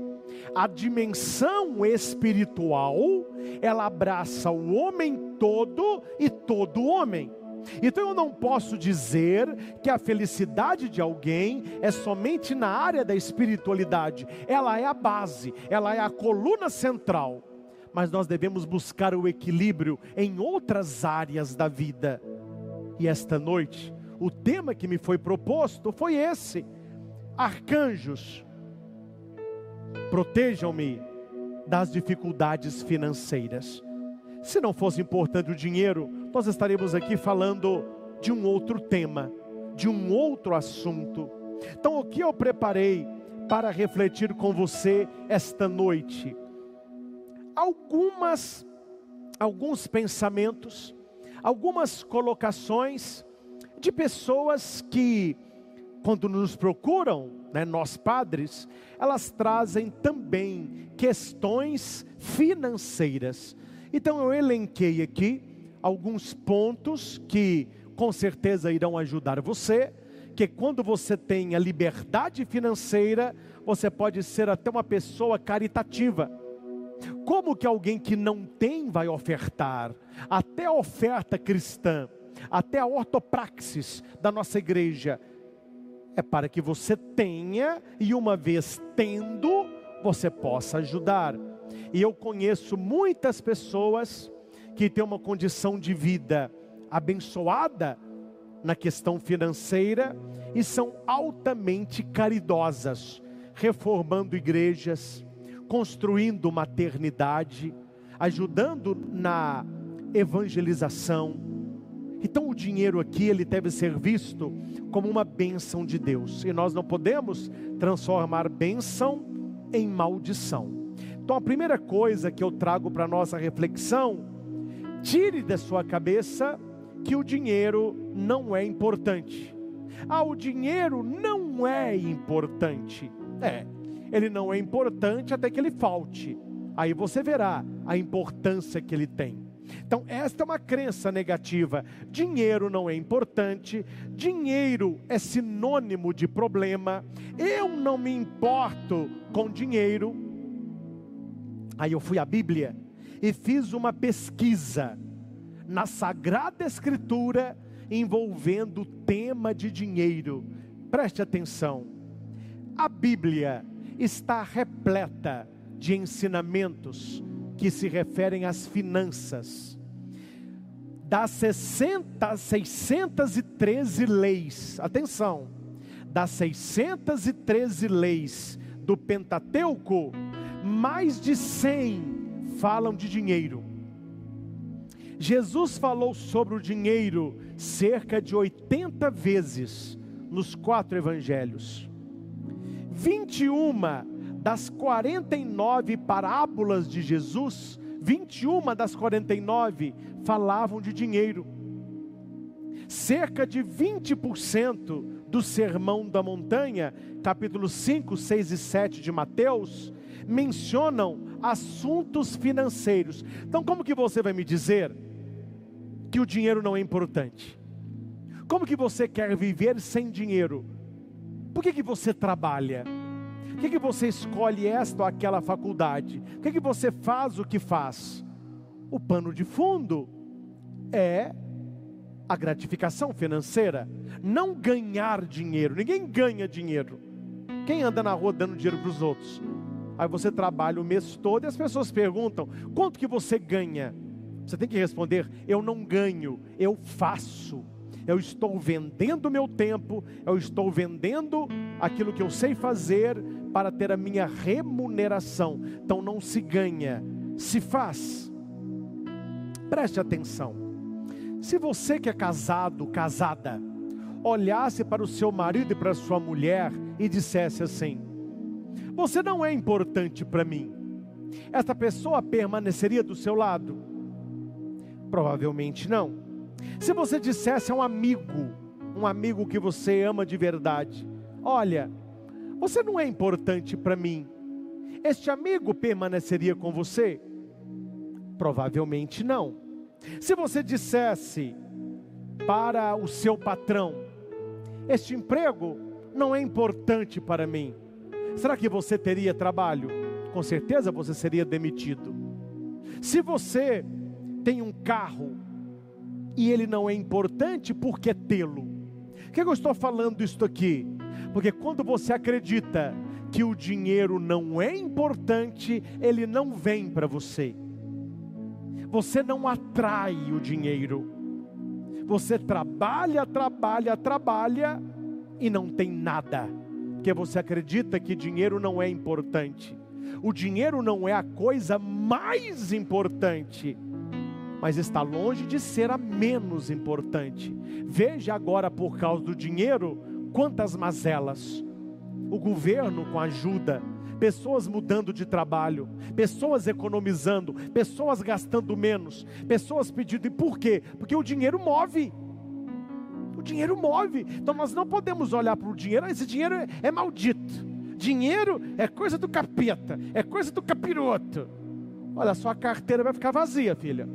A dimensão espiritual, ela abraça o homem todo e todo homem. Então eu não posso dizer que a felicidade de alguém é somente na área da espiritualidade. Ela é a base, ela é a coluna central. Mas nós devemos buscar o equilíbrio em outras áreas da vida. E esta noite o tema que me foi proposto foi esse: arcanjos, protejam-me das dificuldades financeiras. Se não fosse importante o dinheiro, nós estaríamos aqui falando de um outro tema, de um outro assunto. Então, o que eu preparei para refletir com você esta noite? Algumas alguns pensamentos, algumas colocações de pessoas que, quando nos procuram, né, nós padres, elas trazem também questões financeiras. Então eu elenquei aqui alguns pontos que com certeza irão ajudar você, que quando você tem a liberdade financeira, você pode ser até uma pessoa caritativa. Como que alguém que não tem vai ofertar? Até a oferta cristã, até a ortopraxis da nossa igreja, é para que você tenha e uma vez tendo, você possa ajudar. E eu conheço muitas pessoas que têm uma condição de vida abençoada na questão financeira e são altamente caridosas, reformando igrejas, construindo maternidade, ajudando na evangelização. Então o dinheiro aqui ele deve ser visto como uma bênção de Deus e nós não podemos transformar bênção em maldição. Então a primeira coisa que eu trago para nossa reflexão, tire da sua cabeça que o dinheiro não é importante. Ah, o dinheiro não é importante. É, ele não é importante até que ele falte. Aí você verá a importância que ele tem. Então, esta é uma crença negativa. Dinheiro não é importante, dinheiro é sinônimo de problema. Eu não me importo com dinheiro. Aí eu fui à Bíblia e fiz uma pesquisa na Sagrada Escritura envolvendo o tema de dinheiro. Preste atenção. A Bíblia está repleta de ensinamentos que se referem às finanças. Das 60, 613 leis, atenção, das 613 leis do Pentateuco, mais de 100 falam de dinheiro. Jesus falou sobre o dinheiro cerca de 80 vezes nos quatro evangelhos. 21 das 49 parábolas de Jesus, 21 das 49 falavam de dinheiro. Cerca de 20% do Sermão da Montanha, capítulos 5, 6 e 7 de Mateus, mencionam assuntos financeiros. Então, como que você vai me dizer que o dinheiro não é importante? Como que você quer viver sem dinheiro? Por que, que você trabalha? Por que, que você escolhe esta ou aquela faculdade? Por que, que você faz o que faz? O pano de fundo é a gratificação financeira, não ganhar dinheiro. Ninguém ganha dinheiro. Quem anda na rua dando dinheiro para os outros? Aí você trabalha o mês todo e as pessoas perguntam: quanto que você ganha? Você tem que responder: eu não ganho, eu faço eu estou vendendo meu tempo, eu estou vendendo aquilo que eu sei fazer para ter a minha remuneração. Então não se ganha, se faz. Preste atenção. Se você que é casado, casada, olhasse para o seu marido e para a sua mulher e dissesse assim: Você não é importante para mim. Esta pessoa permaneceria do seu lado? Provavelmente não. Se você dissesse a um amigo, um amigo que você ama de verdade: Olha, você não é importante para mim, este amigo permaneceria com você? Provavelmente não. Se você dissesse para o seu patrão: Este emprego não é importante para mim, será que você teria trabalho? Com certeza você seria demitido. Se você tem um carro e ele não é importante porque tê-lo. Por que eu estou falando isso aqui? Porque quando você acredita que o dinheiro não é importante, ele não vem para você. Você não atrai o dinheiro. Você trabalha, trabalha, trabalha e não tem nada. Porque você acredita que dinheiro não é importante. O dinheiro não é a coisa mais importante mas está longe de ser a menos importante. Veja agora, por causa do dinheiro, quantas mazelas. O governo, com ajuda, pessoas mudando de trabalho, pessoas economizando, pessoas gastando menos, pessoas pedindo. E por quê? Porque o dinheiro move. O dinheiro move. Então nós não podemos olhar para o dinheiro, ah, esse dinheiro é, é maldito. Dinheiro é coisa do capeta, é coisa do capiroto. Olha, sua carteira vai ficar vazia, filha.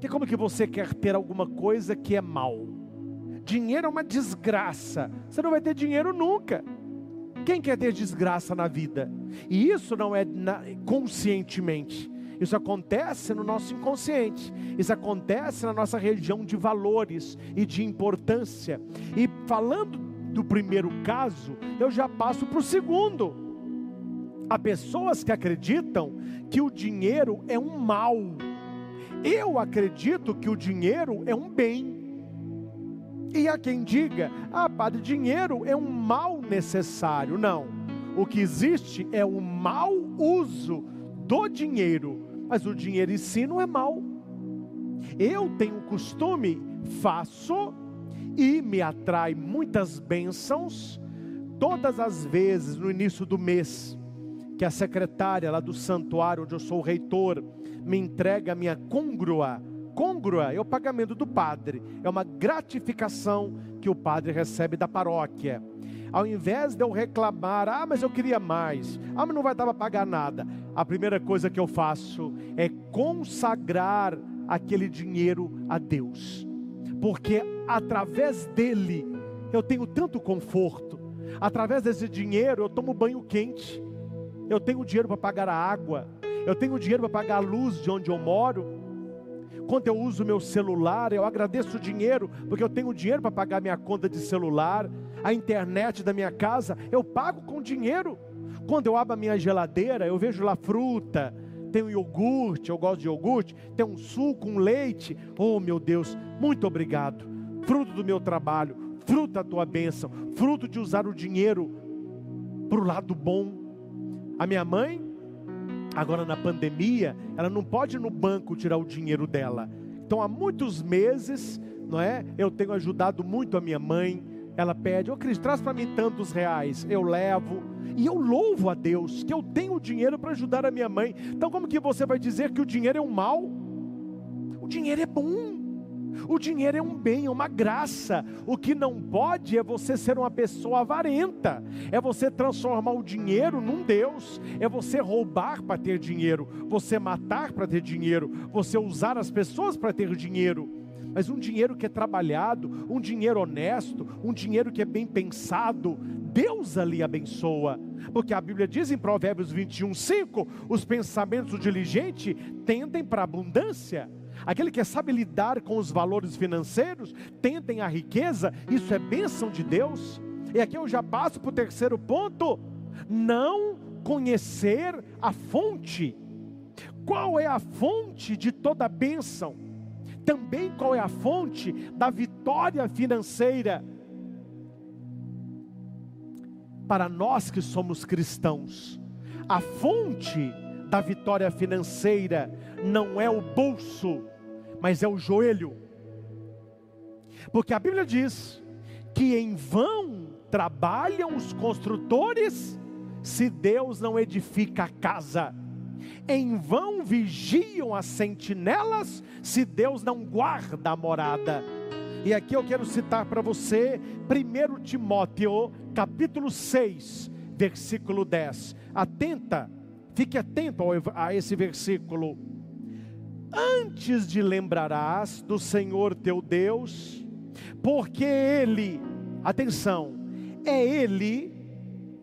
Que como que você quer ter alguma coisa que é mal? Dinheiro é uma desgraça. Você não vai ter dinheiro nunca. Quem quer ter desgraça na vida? E isso não é na, conscientemente. Isso acontece no nosso inconsciente. Isso acontece na nossa região de valores e de importância. E falando do primeiro caso, eu já passo para o segundo. Há pessoas que acreditam que o dinheiro é um mal. Eu acredito que o dinheiro é um bem. E há quem diga: ah, padre, dinheiro é um mal necessário. Não. O que existe é o mau uso do dinheiro, mas o dinheiro em si não é mal. Eu tenho costume, faço e me atrai muitas bênçãos todas as vezes no início do mês que a secretária lá do santuário onde eu sou o reitor me entrega a minha cângrua Cângrua é o pagamento do padre, é uma gratificação que o padre recebe da paróquia. Ao invés de eu reclamar, ah, mas eu queria mais, ah, mas não vai dar para pagar nada, a primeira coisa que eu faço é consagrar aquele dinheiro a Deus, porque através dele eu tenho tanto conforto, através desse dinheiro eu tomo banho quente, eu tenho dinheiro para pagar a água, eu tenho dinheiro para pagar a luz de onde eu moro, quando eu uso meu celular, eu agradeço o dinheiro, porque eu tenho dinheiro para pagar minha conta de celular, a internet da minha casa, eu pago com dinheiro. Quando eu abro a minha geladeira, eu vejo lá fruta, tem um iogurte, eu gosto de iogurte, tem um suco, um leite. Oh meu Deus, muito obrigado. Fruto do meu trabalho, fruto da tua bênção, fruto de usar o dinheiro para o lado bom. A minha mãe Agora, na pandemia, ela não pode ir no banco tirar o dinheiro dela. Então, há muitos meses, não é? Eu tenho ajudado muito a minha mãe. Ela pede, ô oh, Cris, traz para mim tantos reais. Eu levo. E eu louvo a Deus que eu tenho dinheiro para ajudar a minha mãe. Então, como que você vai dizer que o dinheiro é um mal? O dinheiro é bom. O dinheiro é um bem, é uma graça. O que não pode é você ser uma pessoa avarenta, é você transformar o dinheiro num Deus, é você roubar para ter dinheiro, você matar para ter dinheiro, você usar as pessoas para ter dinheiro. Mas um dinheiro que é trabalhado, um dinheiro honesto, um dinheiro que é bem pensado, Deus ali abençoa. Porque a Bíblia diz em Provérbios 21, 5: os pensamentos do diligente tendem para a abundância aquele que sabe lidar com os valores financeiros, tentem a riqueza, isso é bênção de Deus. E aqui eu já passo para o terceiro ponto: não conhecer a fonte. Qual é a fonte de toda bênção? Também qual é a fonte da vitória financeira? Para nós que somos cristãos, a fonte da vitória financeira não é o bolso, mas é o joelho. Porque a Bíblia diz que em vão trabalham os construtores se Deus não edifica a casa. Em vão vigiam as sentinelas se Deus não guarda a morada. E aqui eu quero citar para você 1 Timóteo, capítulo 6, versículo 10. Atenta Fique atento a esse versículo. Antes de lembrarás do Senhor teu Deus, porque Ele, atenção, é Ele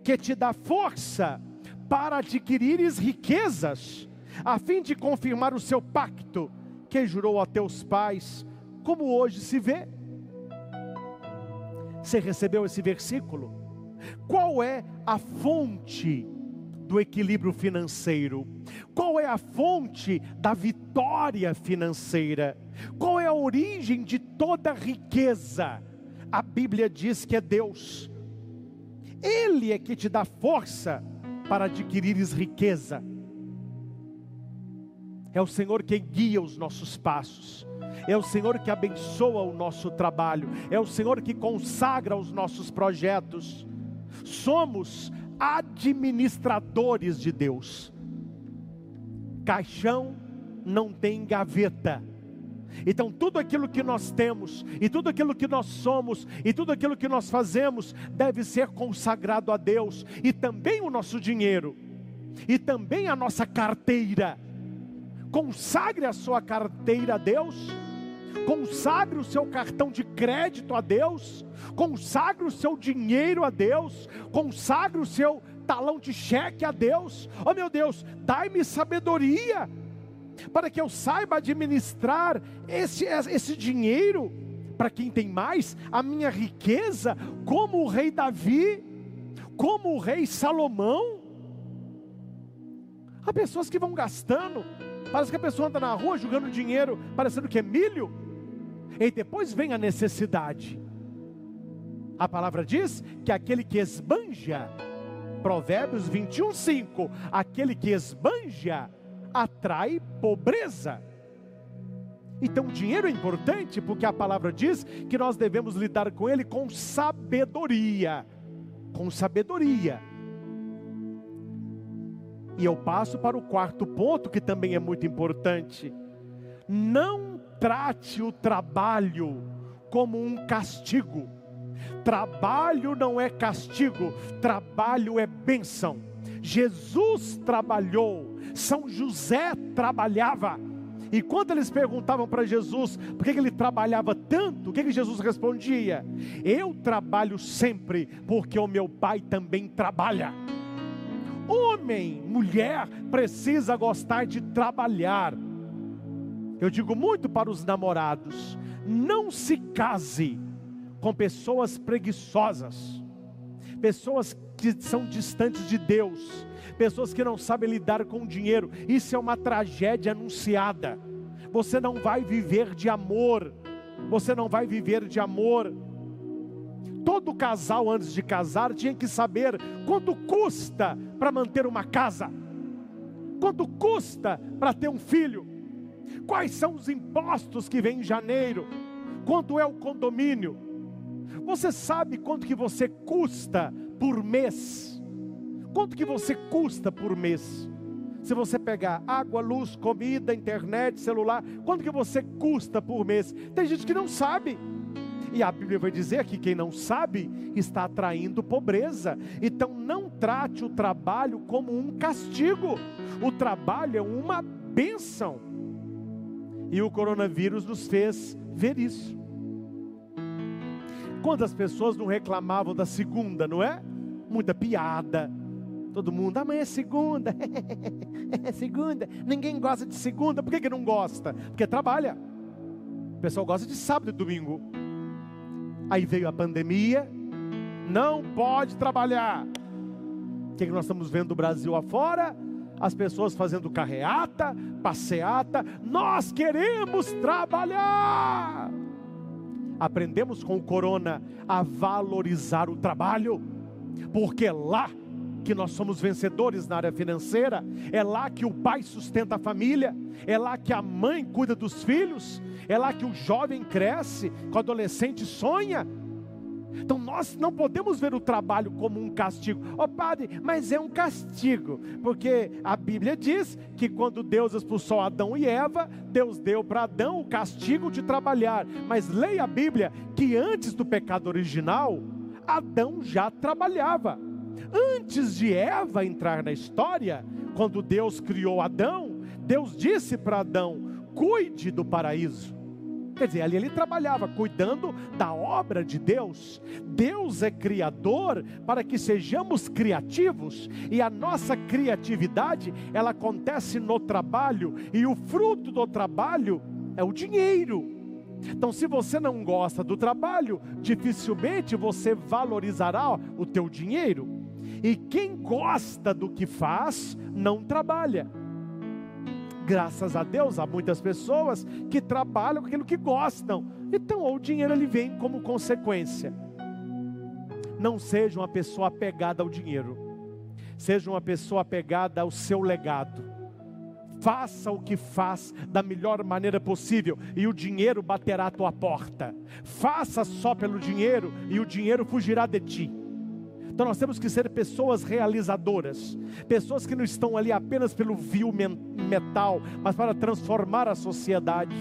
que te dá força para adquirires riquezas, a fim de confirmar o seu pacto que jurou a teus pais, como hoje se vê. Você recebeu esse versículo? Qual é a fonte do equilíbrio financeiro? Qual é a fonte da vitória financeira? Qual é a origem de toda riqueza? A Bíblia diz que é Deus. Ele é que te dá força para adquirires riqueza. É o Senhor quem guia os nossos passos. É o Senhor que abençoa o nosso trabalho. É o Senhor que consagra os nossos projetos. Somos administradores de Deus. Caixão não tem gaveta. Então, tudo aquilo que nós temos, e tudo aquilo que nós somos, e tudo aquilo que nós fazemos, deve ser consagrado a Deus, e também o nosso dinheiro, e também a nossa carteira. Consagre a sua carteira a Deus, consagre o seu cartão de crédito a Deus, consagre o seu dinheiro a Deus, consagre o seu talão de cheque a Deus. Oh meu Deus, dai-me sabedoria para que eu saiba administrar esse, esse dinheiro, para quem tem mais, a minha riqueza, como o rei Davi, como o rei Salomão. Há pessoas que vão gastando, parece que a pessoa anda na rua jogando dinheiro, parecendo que é milho, e depois vem a necessidade. A palavra diz que aquele que esbanja, Provérbios 21, 5, aquele que esbanja, atrai pobreza. Então, o dinheiro é importante porque a palavra diz que nós devemos lidar com ele com sabedoria. Com sabedoria. E eu passo para o quarto ponto que também é muito importante. Não trate o trabalho como um castigo. Trabalho não é castigo, trabalho é bênção. Jesus trabalhou, São José trabalhava. E quando eles perguntavam para Jesus por que, ele trabalhava tanto, o que, Jesus respondia? Eu trabalho sempre, porque o meu pai também trabalha. Homem, mulher, precisa gostar de trabalhar. Eu digo muito para os namorados: não se case com pessoas preguiçosas, pessoas que são distantes de Deus, pessoas que não sabem lidar com o dinheiro. Isso é uma tragédia anunciada. Você não vai viver de amor. Você não vai viver de amor. Todo casal antes de casar tinha que saber quanto custa para manter uma casa. Quanto custa para ter um filho? Quais são os impostos que vêm em janeiro? Quanto é o condomínio? Você sabe quanto que você custa por mês? Quanto que você custa por mês? Se você pegar água, luz, comida, internet, celular, quanto que você custa por mês? Tem gente que não sabe. E a Bíblia vai dizer que quem não sabe está atraindo pobreza. Então não trate o trabalho como um castigo. O trabalho é uma bênção. E o coronavírus nos fez ver isso. Quantas pessoas não reclamavam da segunda, não é? Muita piada. Todo mundo, amanhã é segunda. *laughs* é segunda. Ninguém gosta de segunda. Por que, que não gosta? Porque trabalha. O pessoal gosta de sábado e domingo. Aí veio a pandemia. Não pode trabalhar. O que, que nós estamos vendo do Brasil afora? As pessoas fazendo carreata, passeata. Nós queremos trabalhar aprendemos com o corona a valorizar o trabalho, porque é lá que nós somos vencedores na área financeira, é lá que o pai sustenta a família, é lá que a mãe cuida dos filhos, é lá que o jovem cresce, que o adolescente sonha, então nós não podemos ver o trabalho como um castigo. Ó oh, padre, mas é um castigo, porque a Bíblia diz que quando Deus expulsou Adão e Eva, Deus deu para Adão o castigo de trabalhar. Mas leia a Bíblia que antes do pecado original, Adão já trabalhava. Antes de Eva entrar na história, quando Deus criou Adão, Deus disse para Adão: cuide do paraíso. Quer dizer, ali ele trabalhava cuidando da obra de Deus. Deus é criador para que sejamos criativos e a nossa criatividade, ela acontece no trabalho e o fruto do trabalho é o dinheiro. Então, se você não gosta do trabalho, dificilmente você valorizará o teu dinheiro. E quem gosta do que faz, não trabalha. Graças a Deus, há muitas pessoas que trabalham com aquilo que gostam. Então, o dinheiro ele vem como consequência. Não seja uma pessoa apegada ao dinheiro. Seja uma pessoa apegada ao seu legado. Faça o que faz da melhor maneira possível e o dinheiro baterá à tua porta. Faça só pelo dinheiro e o dinheiro fugirá de ti. Então nós temos que ser pessoas realizadoras, pessoas que não estão ali apenas pelo vil metal, mas para transformar a sociedade,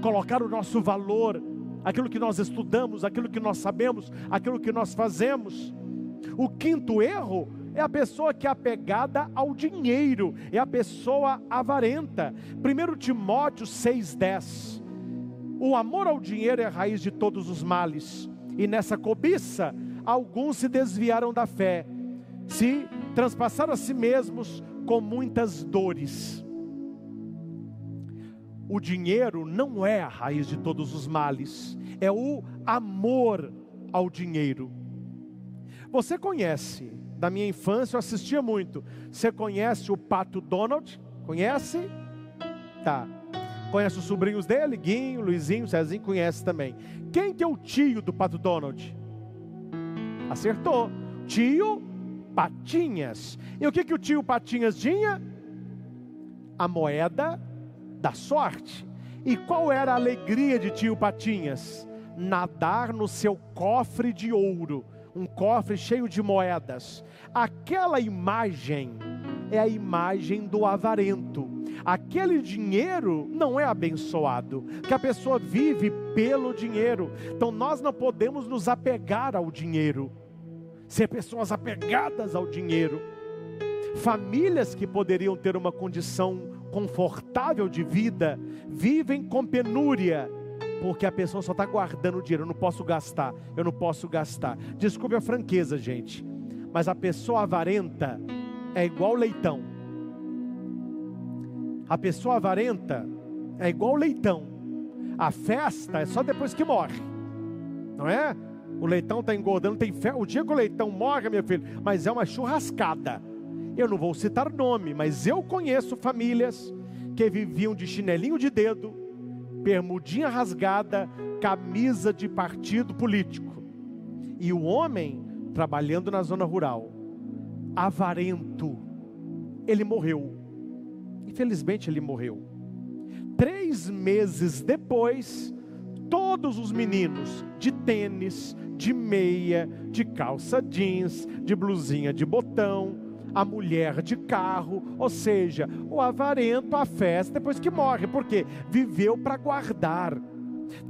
colocar o nosso valor, aquilo que nós estudamos, aquilo que nós sabemos, aquilo que nós fazemos. O quinto erro é a pessoa que é apegada ao dinheiro, é a pessoa avarenta. 1 Timóteo 6,10. O amor ao dinheiro é a raiz de todos os males, e nessa cobiça alguns se desviaram da fé, se transpassaram a si mesmos com muitas dores. O dinheiro não é a raiz de todos os males, é o amor ao dinheiro. Você conhece, da minha infância eu assistia muito. Você conhece o Pato Donald? Conhece? Tá. Conhece os sobrinhos dele? Guinho, Luizinho, Cezinho, conhece também. Quem que é o tio do Pato Donald? Acertou. Tio Patinhas. E o que, que o tio Patinhas tinha? A moeda da sorte. E qual era a alegria de tio Patinhas? Nadar no seu cofre de ouro, um cofre cheio de moedas. Aquela imagem é a imagem do avarento. Aquele dinheiro não é abençoado, que a pessoa vive pelo dinheiro. Então nós não podemos nos apegar ao dinheiro ser pessoas apegadas ao dinheiro, famílias que poderiam ter uma condição confortável de vida, vivem com penúria, porque a pessoa só está guardando dinheiro, eu não posso gastar, eu não posso gastar. Desculpe a franqueza, gente, mas a pessoa avarenta é igual leitão. A pessoa avarenta é igual leitão. A festa é só depois que morre, não é? O leitão está engordando, tem fé. O dia que o leitão morre, meu filho, mas é uma churrascada. Eu não vou citar nome, mas eu conheço famílias que viviam de chinelinho de dedo, bermudinha rasgada, camisa de partido político. E o homem trabalhando na zona rural, avarento, ele morreu. Infelizmente ele morreu. Três meses depois, todos os meninos de tênis, de meia, de calça jeans, de blusinha de botão, a mulher de carro, ou seja, o avarento, a festa depois que morre, porque viveu para guardar.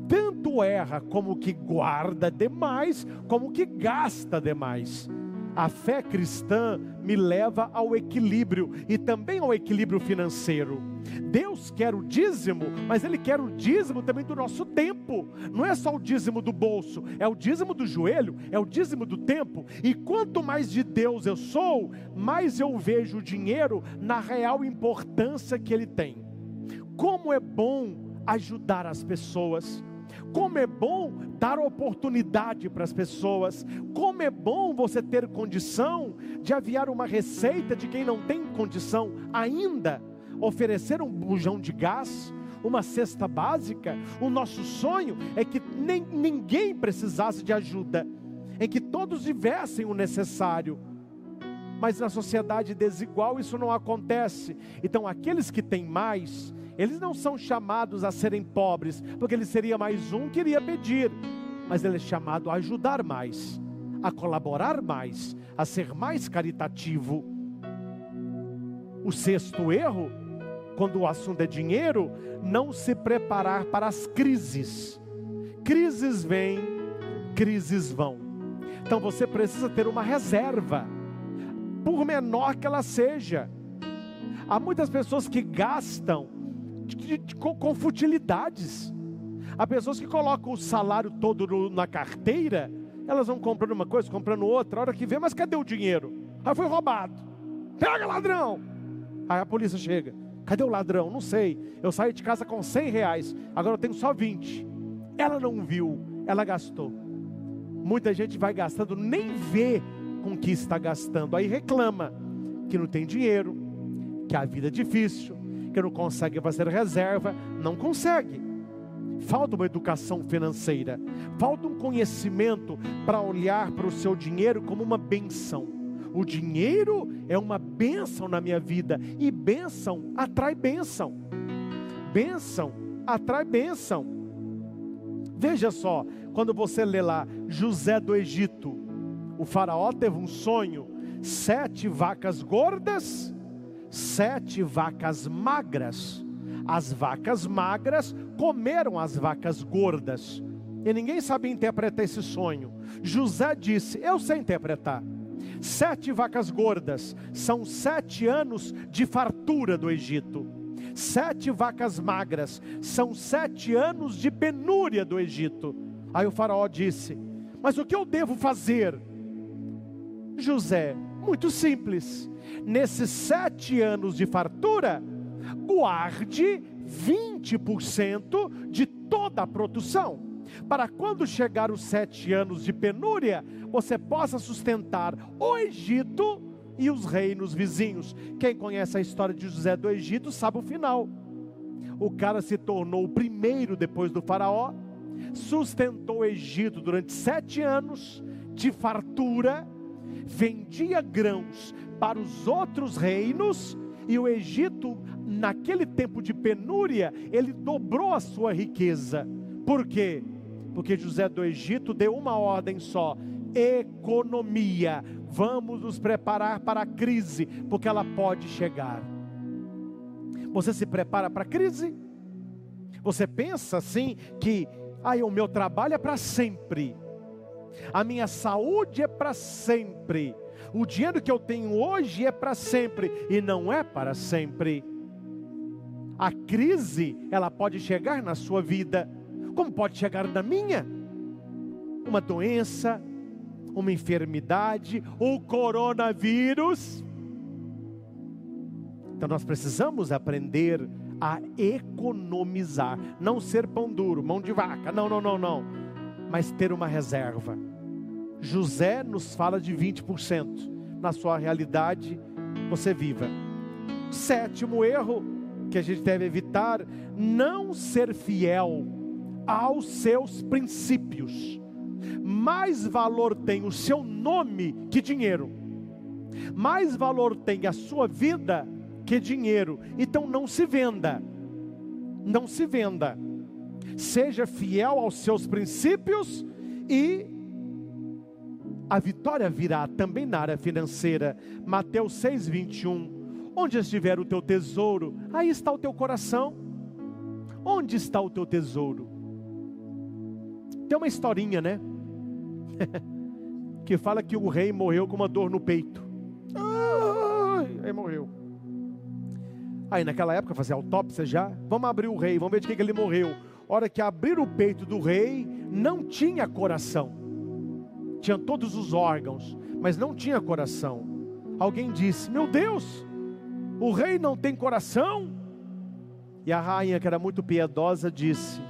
Tanto erra como que guarda demais, como que gasta demais. A fé cristã me leva ao equilíbrio e também ao equilíbrio financeiro. Deus quer o dízimo, mas Ele quer o dízimo também do nosso tempo. Não é só o dízimo do bolso, é o dízimo do joelho, é o dízimo do tempo. E quanto mais de Deus eu sou, mais eu vejo o dinheiro na real importância que ele tem. Como é bom ajudar as pessoas como é bom dar oportunidade para as pessoas. Como é bom você ter condição de aviar uma receita de quem não tem condição ainda. Oferecer um bujão de gás, uma cesta básica. O nosso sonho é que nem, ninguém precisasse de ajuda, em que todos tivessem o necessário. Mas na sociedade desigual isso não acontece. Então, aqueles que têm mais, eles não são chamados a serem pobres, porque ele seria mais um que iria pedir, mas ele é chamado a ajudar mais, a colaborar mais, a ser mais caritativo. O sexto erro, quando o assunto é dinheiro, não se preparar para as crises. Crises vêm, crises vão. Então você precisa ter uma reserva, por menor que ela seja. Há muitas pessoas que gastam de, de, com, com, futilidades. Há pessoas que colocam o salário todo no, na carteira, elas vão comprando uma coisa, comprando outra, a hora que vê, mas cadê o dinheiro? Ah, foi roubado. Pega ladrão! Aí a polícia chega. Cadê o ladrão? Não sei. Eu saí de casa com 100 reais, agora eu tenho só 20. Ela não viu, ela gastou. Muita gente vai gastando, nem vê com que está gastando. Aí reclama que não tem dinheiro, que a vida é difícil, que não consegue fazer reserva, não consegue. Falta uma educação financeira, falta um conhecimento para olhar para o seu dinheiro como uma benção. O dinheiro é uma benção na minha vida e benção atrai benção. Benção atrai benção. Veja só, quando você lê lá José do Egito, O Faraó teve um sonho: sete vacas gordas, sete vacas magras. As vacas magras comeram as vacas gordas. E ninguém sabia interpretar esse sonho. José disse: Eu sei interpretar. Sete vacas gordas são sete anos de fartura do Egito. Sete vacas magras são sete anos de penúria do Egito. Aí o Faraó disse: Mas o que eu devo fazer? José, muito simples. Nesses sete anos de fartura, guarde 20% de toda a produção para quando chegar os sete anos de penúria, você possa sustentar o Egito e os reinos vizinhos. Quem conhece a história de José do Egito sabe o final. O cara se tornou o primeiro depois do Faraó, sustentou o Egito durante sete anos de fartura, vendia grãos para os outros reinos, e o Egito, naquele tempo de penúria, ele dobrou a sua riqueza. Por quê? porque José do Egito deu uma ordem só: economia. Vamos nos preparar para a crise, porque ela pode chegar. Você se prepara para a crise? Você pensa assim que, ah, o meu trabalho é para sempre, a minha saúde é para sempre, o dinheiro que eu tenho hoje é para sempre e não é para sempre. A crise, ela pode chegar na sua vida como pode chegar na minha? Uma doença, uma enfermidade, o coronavírus. Então nós precisamos aprender a economizar, não ser pão duro, mão de vaca, não, não, não, não, mas ter uma reserva. José nos fala de 20%, na sua realidade você viva. Sétimo erro que a gente deve evitar, não ser fiel aos seus princípios. Mais valor tem o seu nome que dinheiro. Mais valor tem a sua vida que dinheiro. Então não se venda. Não se venda. Seja fiel aos seus princípios e a vitória virá também na área financeira. Mateus 6:21. Onde estiver o teu tesouro, aí está o teu coração. Onde está o teu tesouro? Tem uma historinha, né? *laughs* que fala que o rei morreu com uma dor no peito. Aí morreu. Aí naquela época fazia autópsia já. Vamos abrir o rei, vamos ver de que, que ele morreu. Hora que abrir o peito do rei, não tinha coração. Tinha todos os órgãos, mas não tinha coração. Alguém disse: Meu Deus, o rei não tem coração? E a rainha, que era muito piedosa, disse: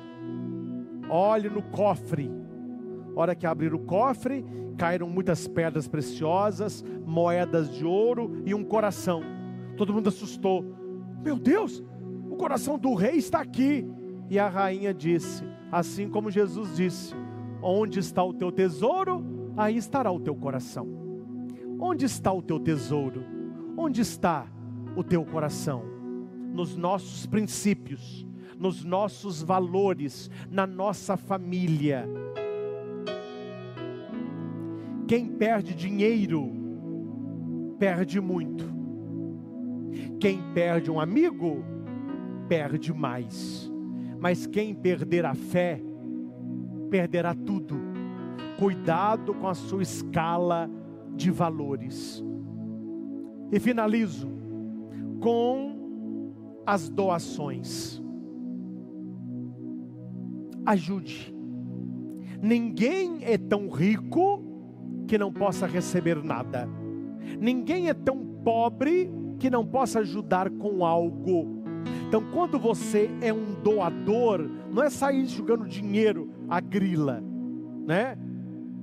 olhe no cofre. Hora que abrir o cofre, caíram muitas pedras preciosas, moedas de ouro e um coração. Todo mundo assustou. Meu Deus, o coração do rei está aqui. E a rainha disse, assim como Jesus disse: Onde está o teu tesouro, aí estará o teu coração. Onde está o teu tesouro? Onde está o teu coração? Nos nossos princípios nos nossos valores, na nossa família. Quem perde dinheiro, perde muito. Quem perde um amigo, perde mais. Mas quem perder a fé, perderá tudo. Cuidado com a sua escala de valores. E finalizo com as doações ajude. Ninguém é tão rico que não possa receber nada. Ninguém é tão pobre que não possa ajudar com algo. Então, quando você é um doador, não é sair jogando dinheiro a grila, né?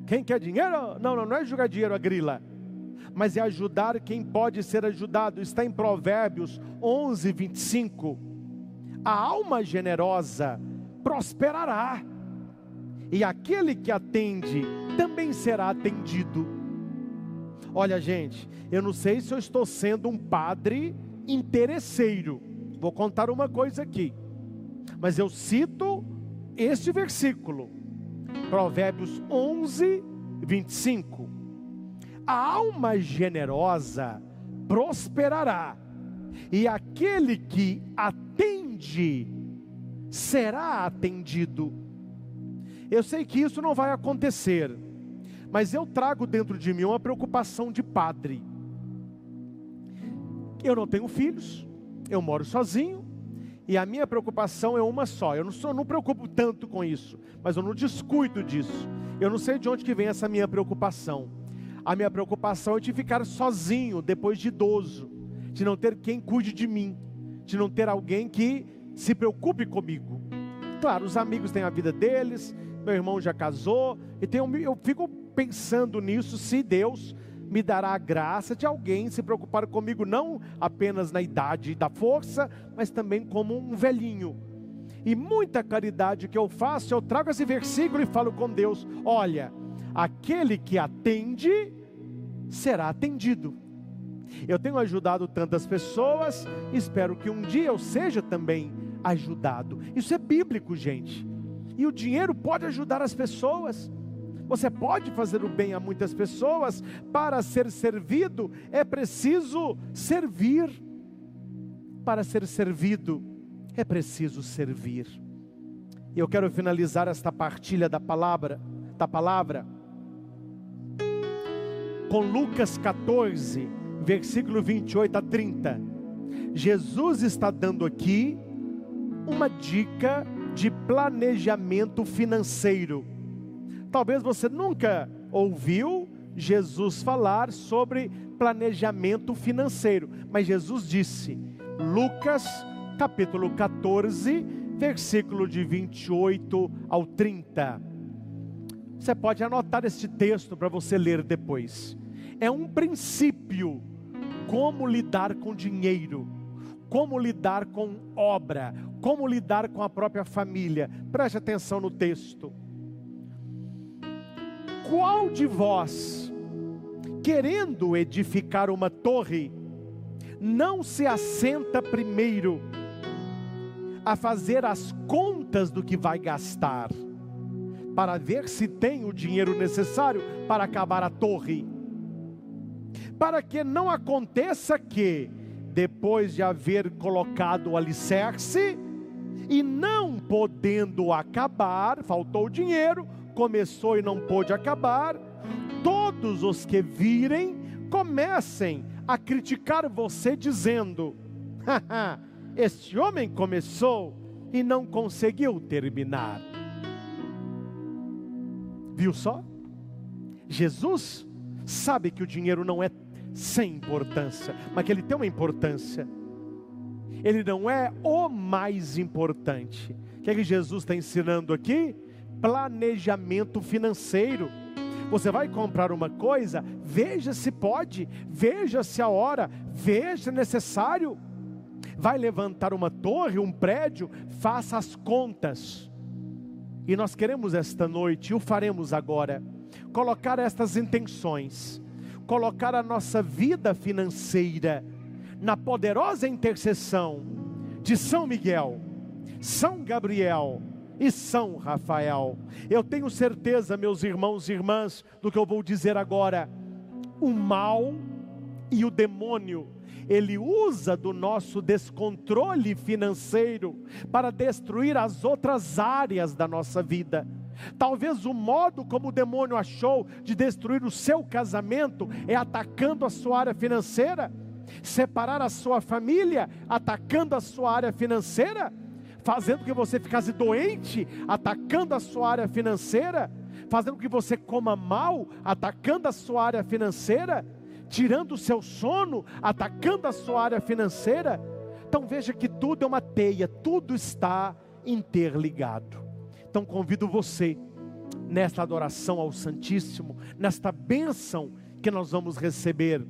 Quem quer dinheiro? Não, não, não é jogar dinheiro a grila, mas é ajudar quem pode ser ajudado. Está em Provérbios 11, 25. A alma generosa prosperará, e aquele que atende também será atendido. Olha, gente, eu não sei se eu estou sendo um padre interesseiro, vou contar uma coisa aqui, mas eu cito este versículo, Provérbios 11, 25. a alma generosa prosperará, e aquele que atende será atendido. Eu sei que isso não vai acontecer, mas eu trago dentro de mim uma preocupação de padre. Eu não tenho filhos, eu moro sozinho, e a minha preocupação é uma só. Eu não, sou, não preocupo tanto com isso, mas eu não descuido disso. Eu não sei de onde que vem essa minha preocupação. A minha preocupação é de ficar sozinho depois de idoso, de não ter quem cuide de mim, de não ter alguém que se preocupe comigo. Claro, os amigos têm a vida deles, meu irmão já casou, e tenho, eu fico pensando nisso, se Deus me dará a graça de alguém se preocupar comigo, não apenas na idade da força, mas também como um velhinho. E muita caridade que eu faço, eu trago esse versículo e falo com Deus: olha, aquele que atende, será atendido. Eu tenho ajudado tantas pessoas, espero que um dia eu seja também ajudado. Isso é bíblico, gente. E o dinheiro pode ajudar as pessoas. Você pode fazer o bem a muitas pessoas. Para ser servido, é preciso servir. Para ser servido, é preciso servir. Eu quero finalizar esta partilha da palavra, da palavra com Lucas 14, versículo 28 a 30. Jesus está dando aqui uma dica de planejamento financeiro. Talvez você nunca ouviu Jesus falar sobre planejamento financeiro, mas Jesus disse, Lucas capítulo 14, versículo de 28 ao 30. Você pode anotar este texto para você ler depois. É um princípio como lidar com dinheiro, como lidar com obra, como lidar com a própria família. Preste atenção no texto. Qual de vós, querendo edificar uma torre, não se assenta primeiro a fazer as contas do que vai gastar, para ver se tem o dinheiro necessário para acabar a torre? Para que não aconteça que, depois de haver colocado o alicerce, e não podendo acabar, faltou dinheiro, começou e não pôde acabar, todos os que virem comecem a criticar você, dizendo: Este homem começou e não conseguiu terminar. Viu só? Jesus sabe que o dinheiro não é sem importância, mas que ele tem uma importância. Ele não é o mais importante. O que é que Jesus está ensinando aqui? Planejamento financeiro. Você vai comprar uma coisa, veja se pode, veja se a hora, veja se é necessário. Vai levantar uma torre, um prédio, faça as contas. E nós queremos esta noite, e o faremos agora, colocar estas intenções, colocar a nossa vida financeira na poderosa intercessão de São Miguel, São Gabriel, e São Rafael. Eu tenho certeza, meus irmãos e irmãs, do que eu vou dizer agora. O mal e o demônio, ele usa do nosso descontrole financeiro para destruir as outras áreas da nossa vida. Talvez o modo como o demônio achou de destruir o seu casamento é atacando a sua área financeira, separar a sua família, atacando a sua área financeira fazendo que você ficasse doente, atacando a sua área financeira, fazendo que você coma mal, atacando a sua área financeira, tirando o seu sono, atacando a sua área financeira. Então veja que tudo é uma teia, tudo está interligado. Então convido você nesta adoração ao Santíssimo, nesta bênção que nós vamos receber,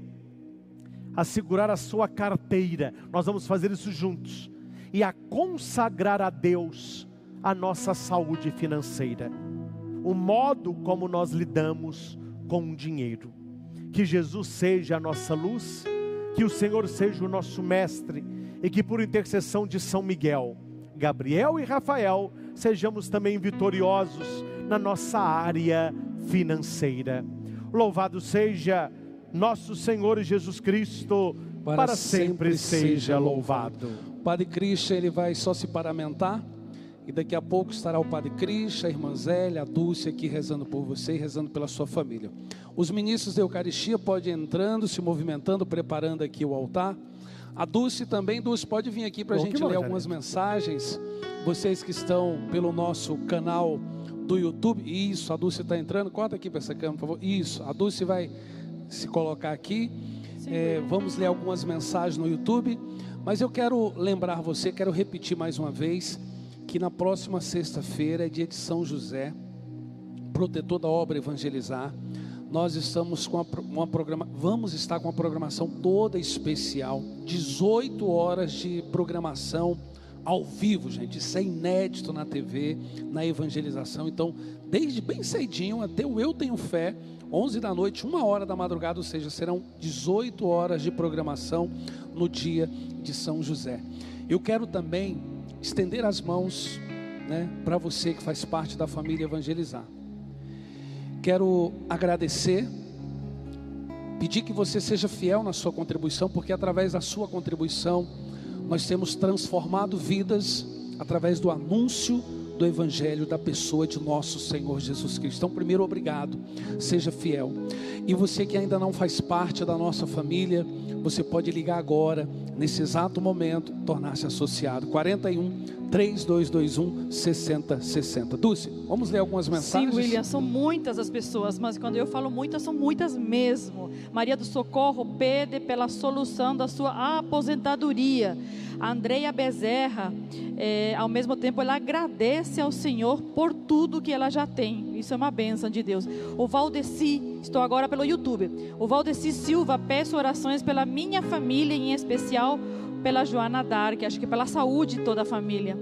a segurar a sua carteira. Nós vamos fazer isso juntos e a consagrar a Deus a nossa saúde financeira, o modo como nós lidamos com o dinheiro. Que Jesus seja a nossa luz, que o Senhor seja o nosso mestre e que por intercessão de São Miguel, Gabriel e Rafael, sejamos também vitoriosos na nossa área financeira. Louvado seja nosso Senhor Jesus Cristo, para, para sempre, sempre seja louvado. Padre Cristo, ele vai só se paramentar. E daqui a pouco estará o Padre Cristo, a irmã Zélia, a Dulce aqui rezando por você e rezando pela sua família. Os ministros da Eucaristia podem ir entrando, se movimentando, preparando aqui o altar. A Dulce também, Dulce, pode vir aqui para a gente ler algumas mensagens. Vocês que estão pelo nosso canal do YouTube. Isso, a Dulce está entrando. Corta aqui para essa câmera, por favor. Isso, a Dulce vai se colocar aqui. É, vamos ler algumas mensagens no YouTube. Mas eu quero lembrar você, quero repetir mais uma vez que na próxima sexta-feira é dia de São José, protetor da obra Evangelizar. Nós estamos com uma programa, vamos estar com uma programação toda especial, 18 horas de programação ao vivo, gente. Isso é inédito na TV, na evangelização. Então, desde bem cedinho até o Eu Tenho Fé, 11 da noite, uma hora da madrugada, ou seja, serão 18 horas de programação no dia de São José. Eu quero também estender as mãos né, para você que faz parte da família Evangelizar. Quero agradecer, pedir que você seja fiel na sua contribuição, porque através da sua contribuição nós temos transformado vidas através do anúncio do Evangelho da pessoa de nosso Senhor Jesus Cristo. Então, primeiro, obrigado, seja fiel. E você que ainda não faz parte da nossa família, você pode ligar agora, nesse exato momento, tornar-se associado. 41 3221 6060. Dulce, vamos ler algumas mensagens? Sim, William, são muitas as pessoas, mas quando eu falo muitas, são muitas mesmo. Maria do Socorro pede pela solução da sua aposentadoria. A Andreia Bezerra, é, ao mesmo tempo, ela agradece ao Senhor por tudo que ela já tem. Isso é uma bênção de Deus. O Valdeci, estou agora pelo YouTube. O Valdeci Silva, peço orações pela minha família, em especial pela Joana Dark, acho que pela saúde de toda a família.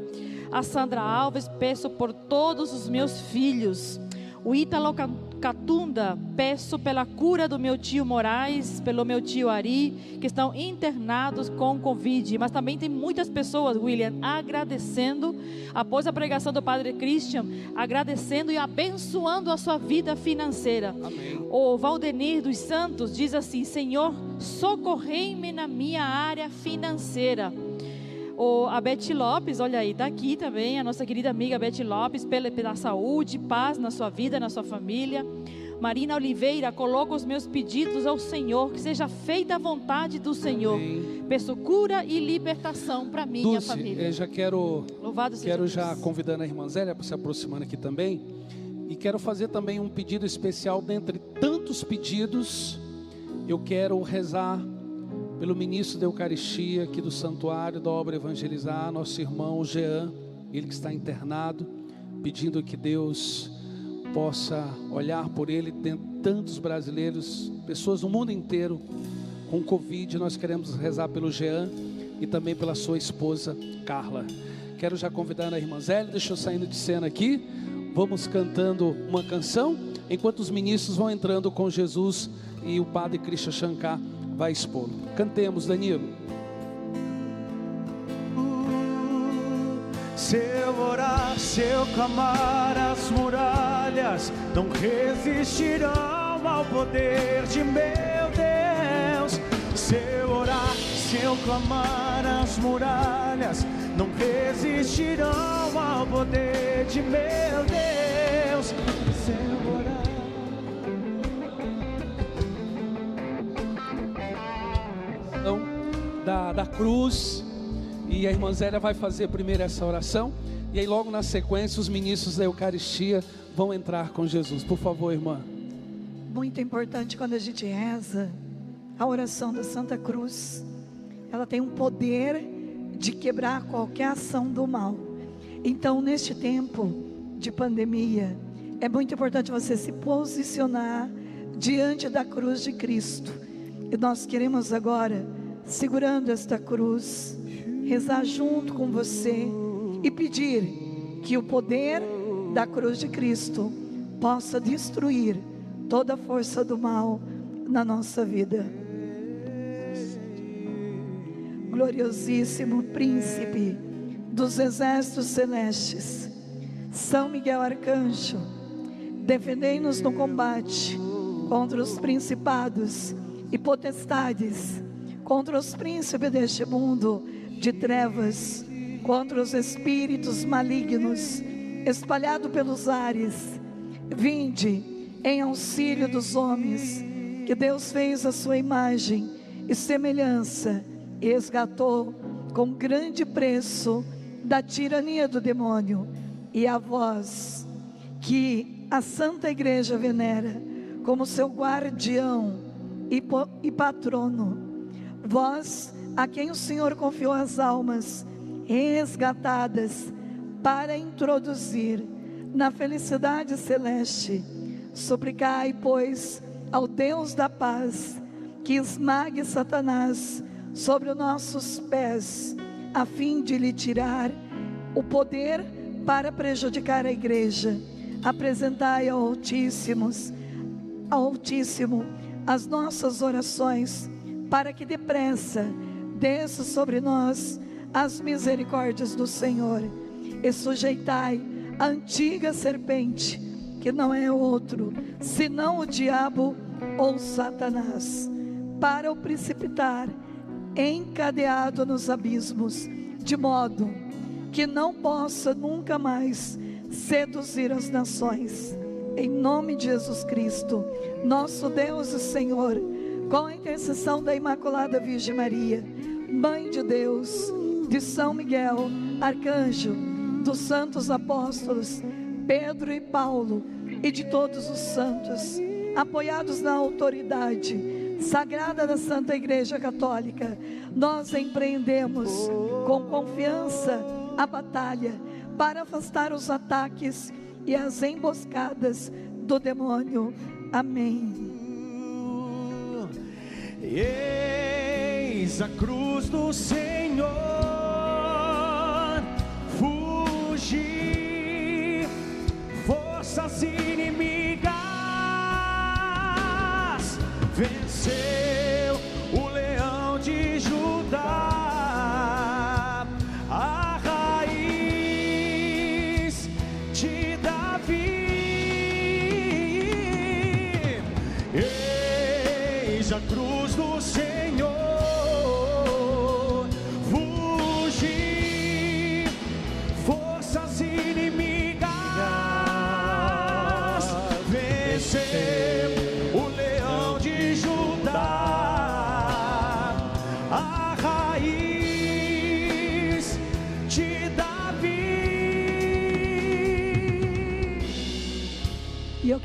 A Sandra Alves, peço por todos os meus filhos. O Ítalo Catunda, peço pela cura do meu tio Moraes, pelo meu tio Ari, que estão internados com Covid. Mas também tem muitas pessoas, William, agradecendo, após a pregação do Padre Christian, agradecendo e abençoando a sua vida financeira. Amém. O Valdenir dos Santos diz assim: Senhor, socorrei-me na minha área financeira. O, a Beth Lopes, olha aí, está aqui também, a nossa querida amiga Beth Lopes, pela, pela saúde, paz na sua vida, na sua família. Marina Oliveira, coloca os meus pedidos ao Senhor, que seja feita a vontade do Senhor. Amém. Peço cura e libertação para minha Dulce, família. Eu já quero, Louvado quero já Deus. convidando a irmã Zélia para se aproximando aqui também. E quero fazer também um pedido especial, dentre tantos pedidos, eu quero rezar pelo ministro da Eucaristia aqui do Santuário da Obra Evangelizar, nosso irmão Jean, ele que está internado, pedindo que Deus possa olhar por ele, tem tantos brasileiros, pessoas do mundo inteiro com Covid, nós queremos rezar pelo Jean e também pela sua esposa Carla. Quero já convidar a irmã Zélia, deixa eu saindo de cena aqui, vamos cantando uma canção, enquanto os ministros vão entrando com Jesus e o padre Krishna Shankar vai expô-lo. Cantemos, Danilo. Se eu orar, se eu clamar, as muralhas não resistirão ao poder de meu Deus. Se eu orar, se eu clamar, as muralhas não resistirão ao poder de meu Deus. Da, cruz. E a irmã Zélia vai fazer primeiro essa oração. E aí, logo na sequência, os ministros da Eucaristia vão entrar com Jesus. Por favor, irmã. Muito importante quando a gente reza a oração da Santa Cruz. Ela tem um poder de quebrar qualquer ação do mal. Então, neste tempo de pandemia, é muito importante você se posicionar diante da cruz de Cristo. E nós queremos agora segurando esta cruz, rezar junto com você e pedir que o poder da cruz de Cristo possa destruir toda a força do mal na nossa vida. Gloriosíssimo príncipe dos exércitos celestes, São Miguel Arcanjo, defendei-nos no combate contra os principados e potestades, contra os príncipes deste mundo de trevas, contra os espíritos malignos espalhados pelos ares. Vinde em auxílio dos homens, que Deus fez a sua imagem e semelhança, e resgatou com grande preço da tirania do demônio, e a vós que a Santa Igreja venera como seu guardião e, e patrono, vós a quem o Senhor confiou as almas resgatadas para introduzir na felicidade celeste, suplicai, pois, ao Deus da paz que esmague Satanás sobre os nossos pés, a fim de lhe tirar o poder para prejudicar a igreja. Apresentai ao Altíssimos, ao Altíssimo as nossas orações, para que depressa desça sobre nós as misericórdias do Senhor, e sujeitai a antiga serpente, que não é outro, senão o diabo ou Satanás, para o precipitar, encadeado nos abismos, de modo que não possa nunca mais seduzir as nações. Em nome de Jesus Cristo, nosso Deus e Senhor, com a intercessão da Imaculada Virgem Maria, Mãe de Deus, de São Miguel, arcanjo, dos santos apóstolos, Pedro e Paulo, e de todos os santos, apoiados na autoridade sagrada da Santa Igreja Católica, nós empreendemos com confiança a batalha para afastar os ataques e as emboscadas do demônio. Amém. Eis a cruz do Senhor, fugir, forças inimigas, venceu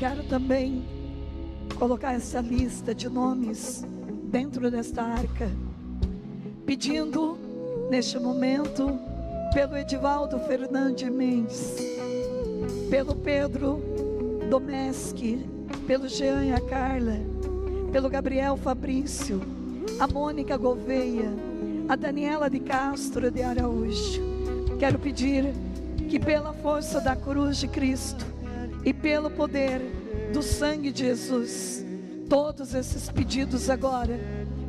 quero também colocar essa lista de nomes dentro desta arca, pedindo neste momento pelo Edivaldo Fernandes Mendes, pelo Pedro Domeschi, pelo Jean e a Carla, pelo Gabriel Fabrício, a Mônica Gouveia, a Daniela de Castro de Araújo. Quero pedir que pela força da cruz de Cristo e pelo poder do sangue de Jesus, todos esses pedidos agora,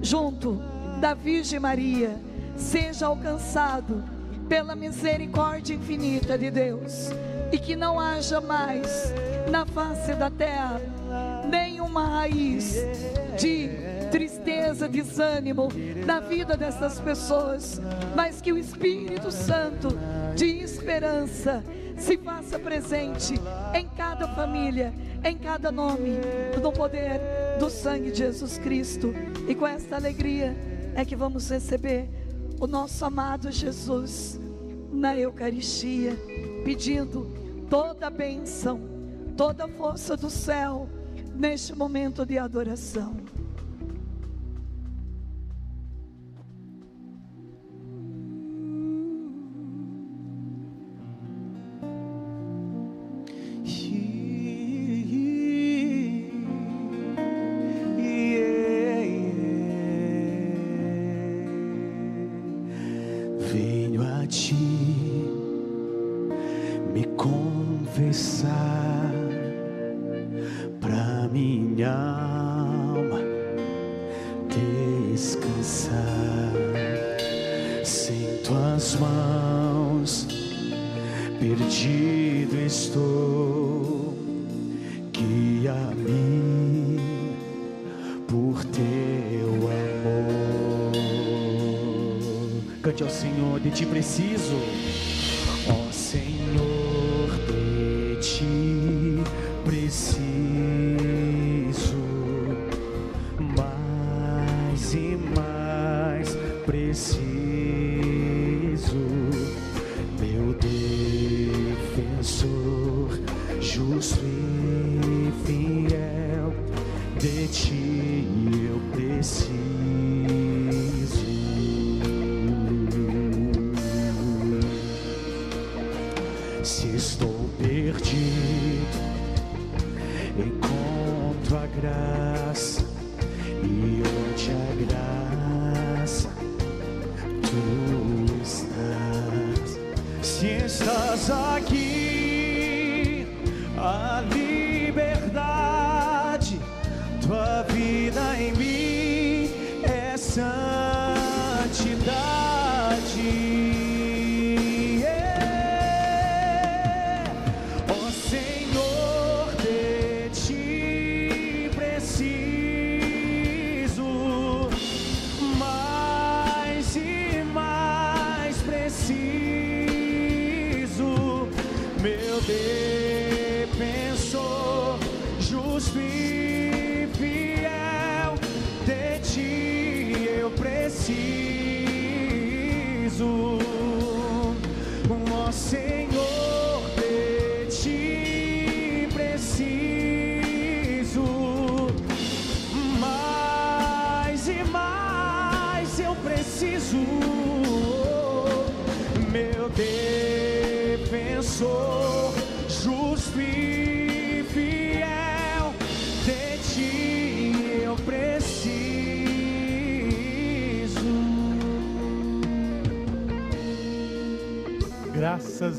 junto da Virgem Maria, seja alcançado pela misericórdia infinita de Deus. E que não haja mais na face da terra nenhuma raiz de tristeza, desânimo na vida dessas pessoas, mas que o Espírito Santo de esperança se faça presente em cada família, em cada nome, no poder do sangue de Jesus Cristo. E com esta alegria é que vamos receber o nosso amado Jesus na Eucaristia, pedindo toda a bênção, toda a força do céu neste momento de adoração. E fiel, de ti eu preciso. Se estou perdido, encontro a graça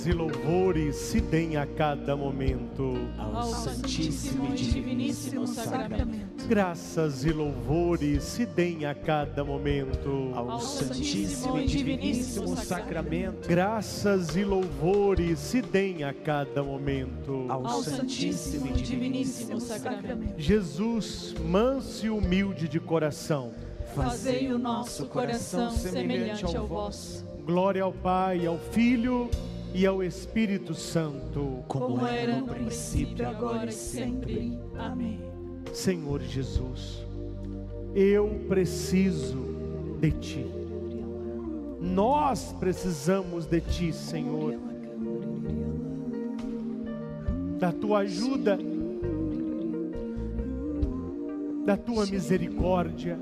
e louvores se deem a cada momento. Ao Santíssimo e Diviníssimo Sacramento. Graças e louvores se deem a cada momento. Ao Santíssimo e Diviníssimo Sacramento, Graças e louvores se deem a cada momento. ao Santíssimo e Diviníssimo Sacramento. Jesus, manso e humilde de coração. Fazei o nosso coração semelhante ao vosso, Glória ao Pai, ao Filho e ao Espírito Santo. como era no princípio, agora e sempre. Amém. Senhor Jesus, eu preciso de Ti. Nós precisamos de Ti, Senhor. Da Tua ajuda, da Tua misericórdia.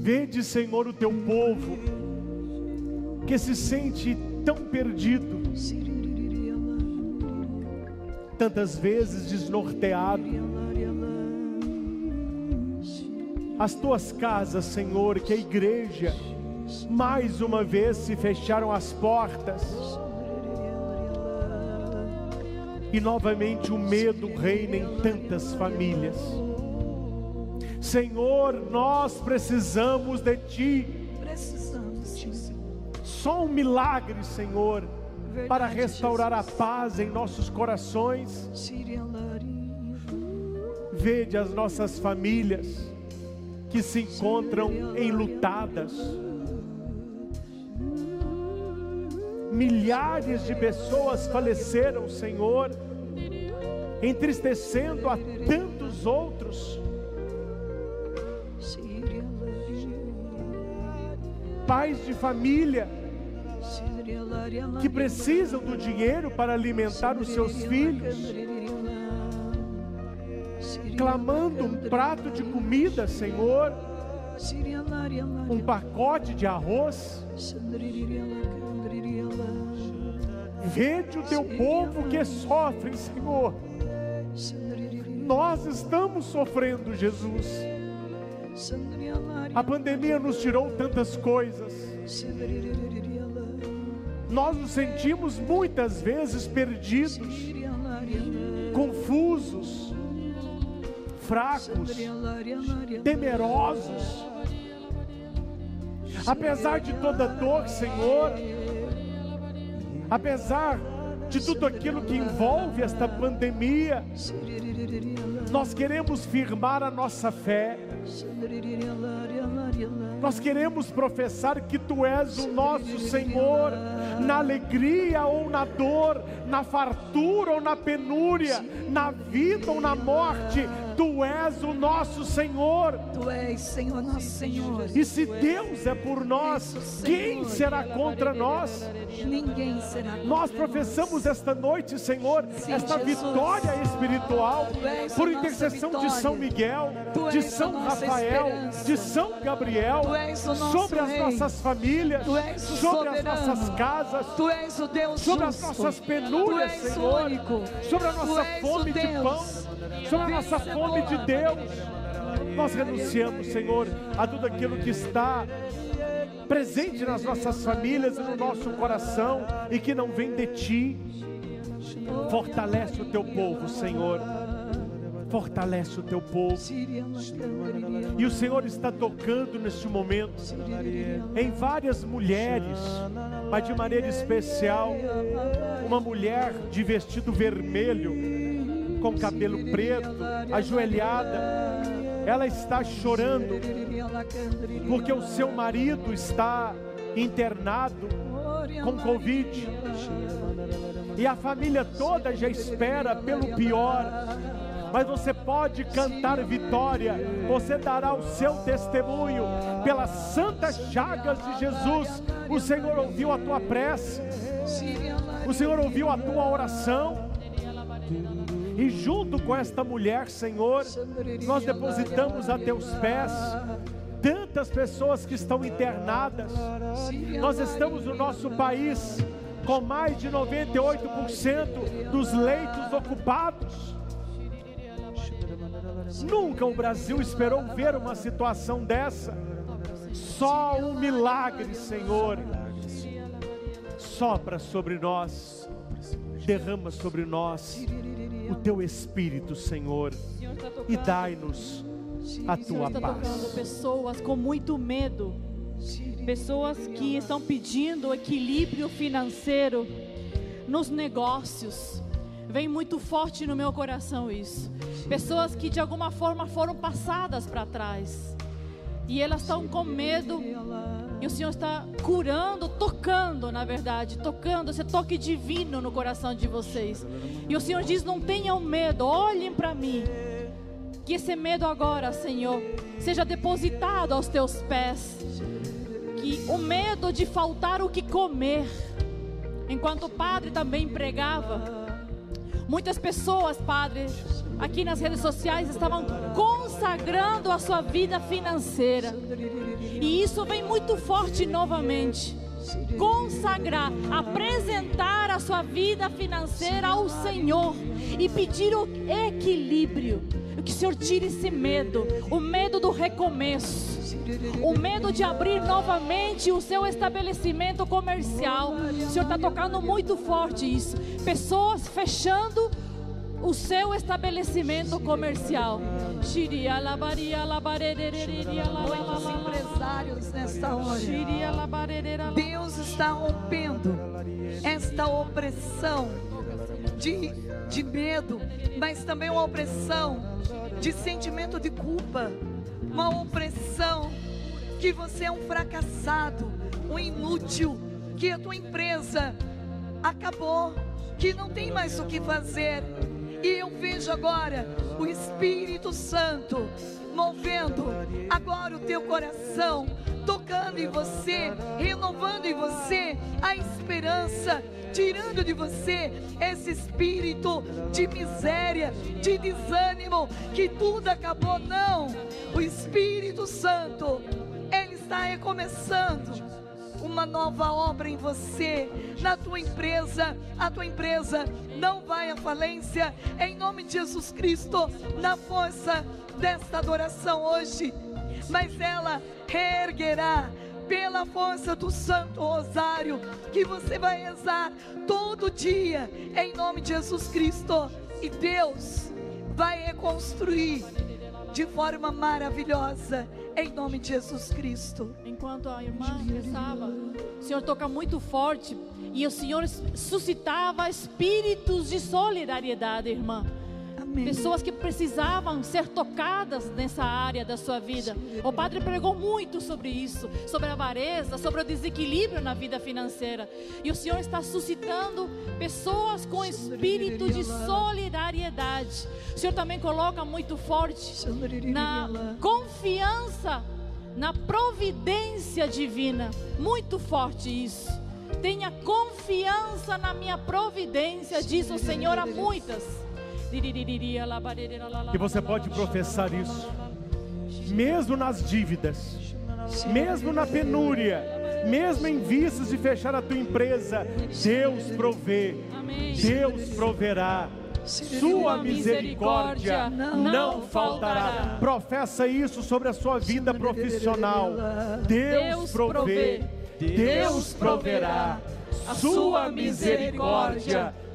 Vede, Senhor, o Teu povo que se sente tão perdido, tantas vezes desnorteado. As tuas casas, Senhor, que a igreja mais uma vez se fecharam as portas. E novamente o medo reina em tantas famílias. Senhor, nós precisamos de Ti. Precisamos. Só um milagre, Senhor, para restaurar a paz em nossos corações. Vede as nossas famílias que se encontram enlutadas. Milhares de pessoas faleceram, Senhor, entristecendo a tantos outros. Pais de família que precisam do dinheiro para alimentar os seus filhos, clamando um prato de comida, Senhor, um pacote de arroz. Vede o teu povo que sofre, Senhor. Nós estamos sofrendo, Jesus. A pandemia nos tirou tantas coisas. Nós nos sentimos muitas vezes perdidos, confusos, fracos, temerosos. Apesar de toda dor, Senhor, apesar de tudo aquilo que envolve esta pandemia. Nós queremos firmar a nossa fé. Nós queremos professar que Tu és o nosso Senhor, na alegria ou na dor, na fartura ou na penúria, na vida ou na morte, Tu és o nosso Senhor. Tu és, Senhor, nosso Senhor. E se Deus é por nós, quem será contra nós? Ninguém será contra Nós professamos esta noite, Senhor, Sim, esta Jesus. vitória espiritual por intercessão de. São Miguel, de São Rafael, esperança. de São Gabriel, sobre as nossas famílias, sobre as nossas casas, sobre as nossas penúrias, Senhor, único. sobre a nossa fome de pão, sobre a nossa Vencedor. Fome de Deus. Nós renunciamos, Senhor, a tudo aquilo que está presente nas nossas famílias e no nosso coração e que não vem de ti. Fortalece o teu povo, Senhor. Fortalece o teu povo. E o Senhor está tocando neste momento em várias mulheres, mas de maneira especial, uma mulher de vestido vermelho, com cabelo preto, ajoelhada. Ela está chorando porque o seu marido está internado com Covid. E a família toda já espera pelo pior. Mas você pode cantar vitória, você dará o seu testemunho pelas santas chagas de Jesus. O Senhor ouviu a tua prece, o Senhor ouviu a tua oração. E junto com esta mulher, Senhor, nós depositamos a teus pés tantas pessoas que estão internadas. Nós estamos no nosso país com mais de 98% dos leitos ocupados. Nunca o Brasil esperou ver uma situação dessa. Só um milagre, Senhor. Sopra sobre nós, derrama sobre nós o teu Espírito, Senhor, tocando. e dai-nos a tua está tocando paz. pessoas com muito medo, pessoas que estão pedindo equilíbrio financeiro nos negócios. Vem muito forte no meu coração isso. Pessoas que de alguma forma foram passadas para trás e elas estão com medo. E o Senhor está curando, tocando, na verdade, tocando esse toque divino no coração de vocês. E o Senhor diz: não tenham medo, olhem para mim. Que esse medo agora, Senhor, seja depositado aos teus pés. Que o medo de faltar o que comer, enquanto o padre também pregava, muitas pessoas, padre, aqui nas redes sociais estavam consagrando a sua vida financeira. E isso vem muito forte novamente. Consagrar, apresentar a sua vida financeira ao Senhor e pedir o equilíbrio. Que o Senhor tire esse medo, o medo do recomeço, o medo de abrir novamente o seu estabelecimento comercial. O Senhor está tocando muito forte isso. Pessoas fechando o seu estabelecimento comercial. Muitos empresários nesta hora. Deus está rompendo esta opressão de, de medo, mas também uma opressão de sentimento de culpa, uma opressão que você é um fracassado, um inútil, que a tua empresa acabou, que não tem mais o que fazer. E eu vejo agora o Espírito Santo movendo agora o teu coração, tocando em você, renovando em você a esperança, tirando de você esse espírito de miséria, de desânimo, que tudo acabou. Não, o Espírito Santo, ele está recomeçando uma nova obra em você, na tua empresa. A tua empresa não vai à falência, em nome de Jesus Cristo, na força desta adoração hoje, mas ela reerguerá. Pela força do Santo Rosário, que você vai rezar todo dia, em nome de Jesus Cristo, e Deus vai reconstruir de forma maravilhosa Em nome de Jesus Cristo. Enquanto a irmã rezava, o Senhor toca muito forte e o Senhor suscitava espíritos de solidariedade, irmã. Amém. Pessoas que precisavam ser tocadas nessa área da sua vida. O padre pregou muito sobre isso, sobre a avareza, sobre o desequilíbrio na vida financeira. E o Senhor está suscitando pessoas com espírito de solidariedade. O Senhor também coloca muito forte na confiança na providência divina. Muito forte isso. Tenha confiança na minha providência, diz o Senhor a muitas. E você pode professar isso, mesmo nas dívidas, mesmo na penúria, mesmo em vistas de fechar a tua empresa, Deus provê, Deus proverá. Sua misericórdia não faltará. Professa isso sobre a sua vida profissional. Deus provê, Deus proverá. Sua misericórdia não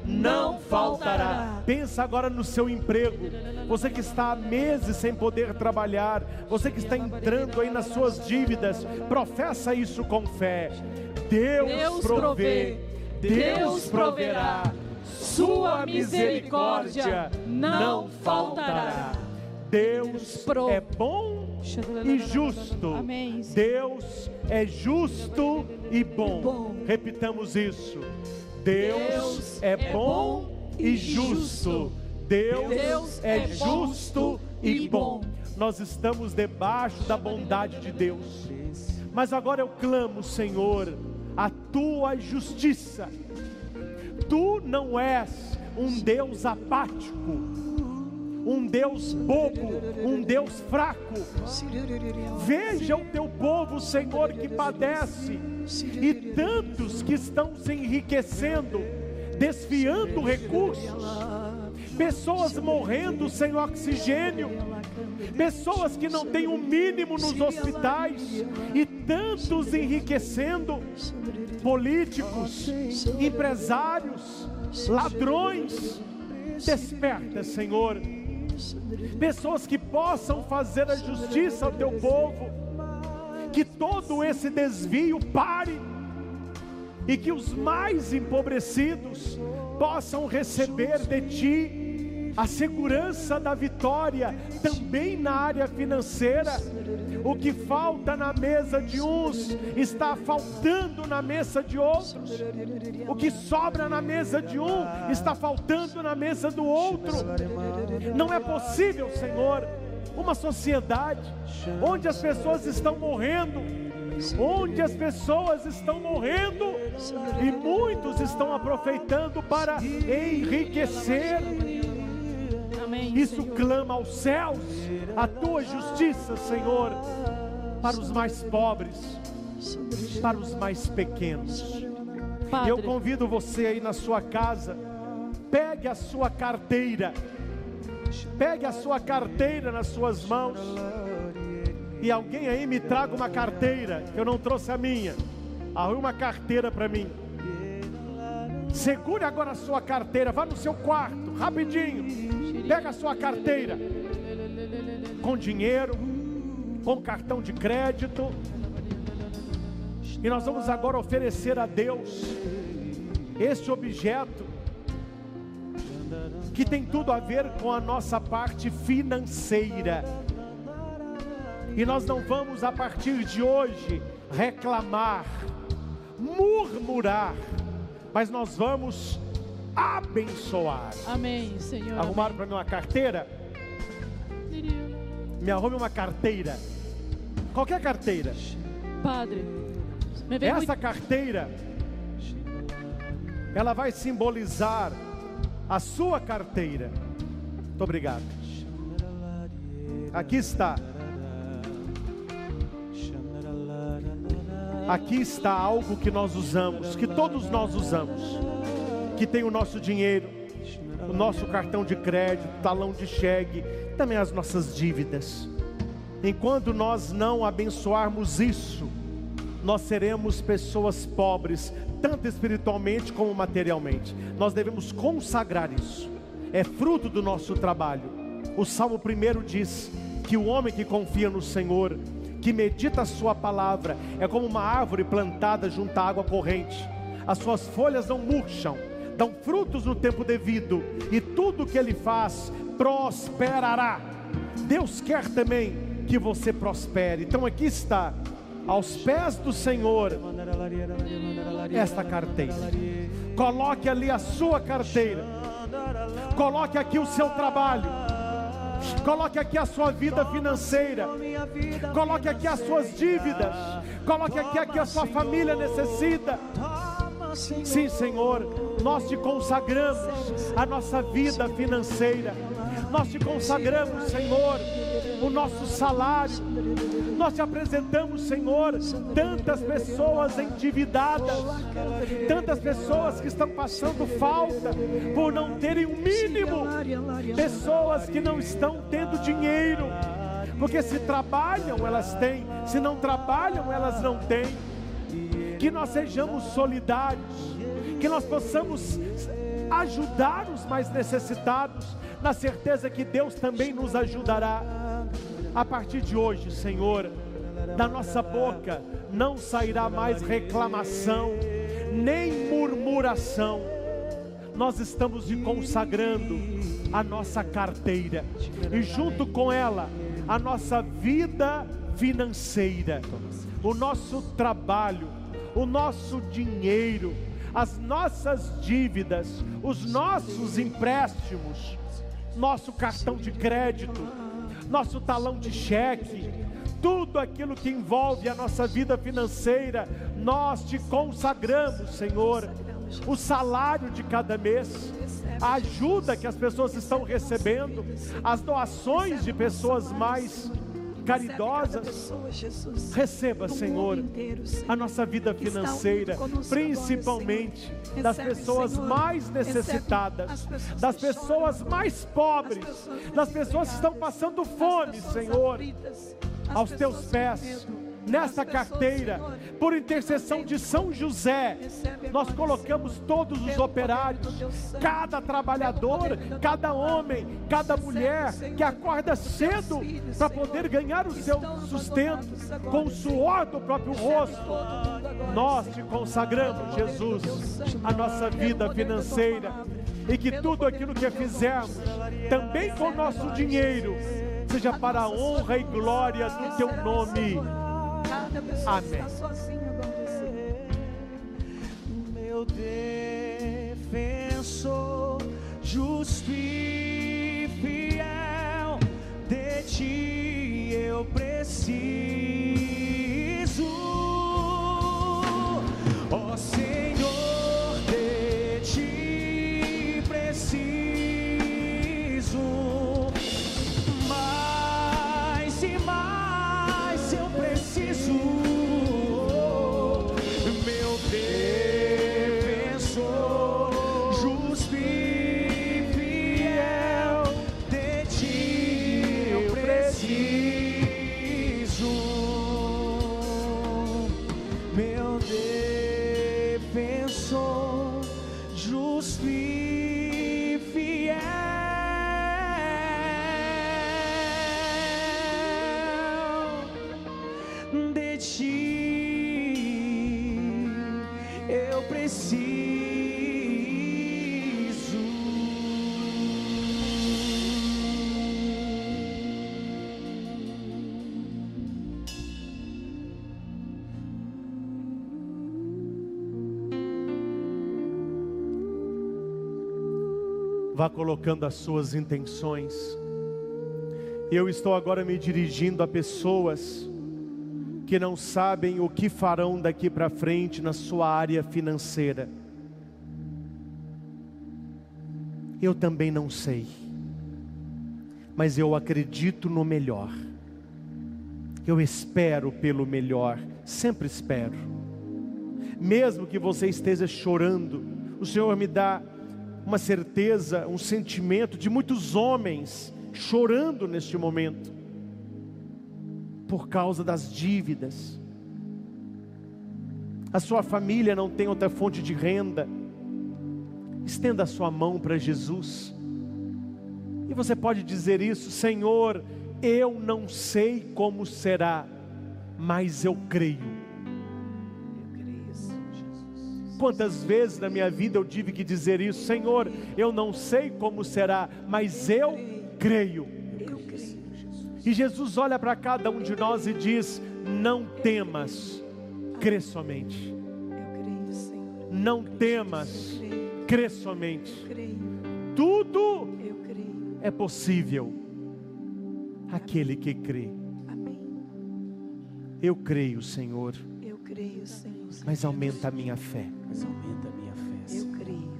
faltará. Pensa agora no seu emprego. Você que está há meses sem poder trabalhar, você que está entrando aí nas suas dívidas, professa isso com fé. Deus, Deus provê, Deus proverá. Sua misericórdia não faltará. Deus é bom e justo. Deus é justo e bom. Repitamos isso. Deus, é, é bom e justo. Deus, é, é justo e bom. Nós estamos debaixo da bondade de Deus. Mas agora eu clamo, Senhor, a tua justiça. Tu não és um Deus apático, um Deus bobo, um Deus fraco. Veja o teu povo, Senhor, que padece, e tantos que estão se enriquecendo, desfiando recursos, pessoas morrendo sem oxigênio, pessoas que não têm o mínimo nos hospitais, e tantos enriquecendo, políticos, empresários, ladrões. Desperta, Senhor, pessoas que possam fazer a justiça ao teu povo, que todo esse desvio pare e que os mais empobrecidos possam receber de ti a segurança da vitória também na área financeira. O que falta na mesa de uns está faltando na mesa de outros. O que sobra na mesa de um está faltando na mesa do outro. Não é possível, Senhor, uma sociedade onde as pessoas estão morrendo, onde as pessoas estão morrendo e muitos estão aproveitando para enriquecer. Amém. Isso clama aos céus, a tua justiça, Senhor, para os mais pobres, para os mais pequenos. Padre, Eu convido você aí na sua casa, pegue a sua carteira, pegue a sua carteira nas suas mãos, e alguém aí me traga uma carteira, que eu não trouxe a minha, arrume uma carteira para mim. Segure agora a sua carteira, vá no seu quarto, rapidinho, pega a sua carteira, com dinheiro, com cartão de crédito, e nós vamos agora oferecer a Deus este objeto que tem tudo a ver com a nossa parte financeira. E nós não vamos a partir de hoje reclamar, murmurar, mas nós vamos abençoar. Amém, Senhor. Arrumaram para mim uma carteira? Me arrume uma carteira. Qualquer carteira. Padre, Essa carteira, ela vai simbolizar a sua carteira. Muito obrigado. Aqui está. Aqui está algo que nós usamos, que todos nós usamos, que tem o nosso dinheiro, o nosso cartão de crédito, talão de cheque, também as nossas dívidas. Enquanto nós não abençoarmos isso, nós seremos pessoas pobres, tanto espiritualmente como materialmente. Nós devemos consagrar isso. É fruto do nosso trabalho. O Salmo 1 diz que o homem que confia no Senhor, que medita a sua palavra é como uma árvore plantada junto à água corrente. As suas folhas não murcham, dão frutos no tempo devido, e tudo que ele faz prosperará. Deus quer também que você prospere. Então aqui está, aos pés do Senhor, esta carteira. Coloque ali a sua carteira. Coloque aqui o seu trabalho Coloque aqui a sua vida financeira. Coloque aqui as suas dívidas. Coloque aqui aqui a sua família necessita. Sim, Senhor, nós te consagramos a nossa vida financeira. Nós te consagramos, Senhor, o nosso salário. Nós te apresentamos, Senhor, tantas pessoas endividadas, tantas pessoas que estão passando falta por não terem o um mínimo, pessoas que não estão tendo dinheiro, porque se trabalham, elas têm, se não trabalham, elas não têm. Que nós sejamos solidários, que nós possamos ajudar os mais necessitados, na certeza que Deus também nos ajudará. A partir de hoje, Senhor, da nossa boca não sairá mais reclamação, nem murmuração. Nós estamos consagrando a nossa carteira e, junto com ela, a nossa vida financeira, o nosso trabalho, o nosso dinheiro, as nossas dívidas, os nossos empréstimos, nosso cartão de crédito, nosso talão de cheque, tudo aquilo que envolve a nossa vida financeira, nós te consagramos, Senhor, o salário de cada mês, a ajuda que as pessoas estão recebendo, as doações de pessoas mais caridosas. Receba, Senhor, a nossa vida financeira, principalmente das pessoas mais necessitadas, das pessoas mais pobres, das pessoas que estão passando fome, Senhor, aos teus pés nessa carteira, por intercessão de São José, nós colocamos todos os operários, cada trabalhador, cada homem, cada mulher que acorda cedo para poder ganhar o seu sustento com o suor do próprio rosto. Nós te consagramos, Jesus, a nossa vida financeira e que tudo aquilo que fizermos, também com o nosso dinheiro, seja para a honra e glória do teu nome. Cada pessoa Amém. está sozinha, Meu defensor, justo e fiel, de ti eu preciso. Ó oh, Senhor, Vá colocando as suas intenções. Eu estou agora me dirigindo a pessoas que não sabem o que farão daqui para frente na sua área financeira. Eu também não sei, mas eu acredito no melhor. Eu espero pelo melhor, sempre espero. Mesmo que você esteja chorando, o Senhor me dá uma certeza, um sentimento de muitos homens chorando neste momento, por causa das dívidas. A sua família não tem outra fonte de renda. Estenda a sua mão para Jesus. E você pode dizer isso, Senhor, eu não sei como será, mas eu creio. Quantas vezes na minha vida eu tive que dizer isso, Senhor, eu não sei como será, mas eu creio. E Jesus olha para cada um de nós e diz: Não temas, crê somente. Não temas, crê somente. Tudo é possível aquele que crê. Eu creio, Senhor, Eu creio, Senhor. Mas aumenta a minha fé. Mas aumenta a minha fé. Eu creio.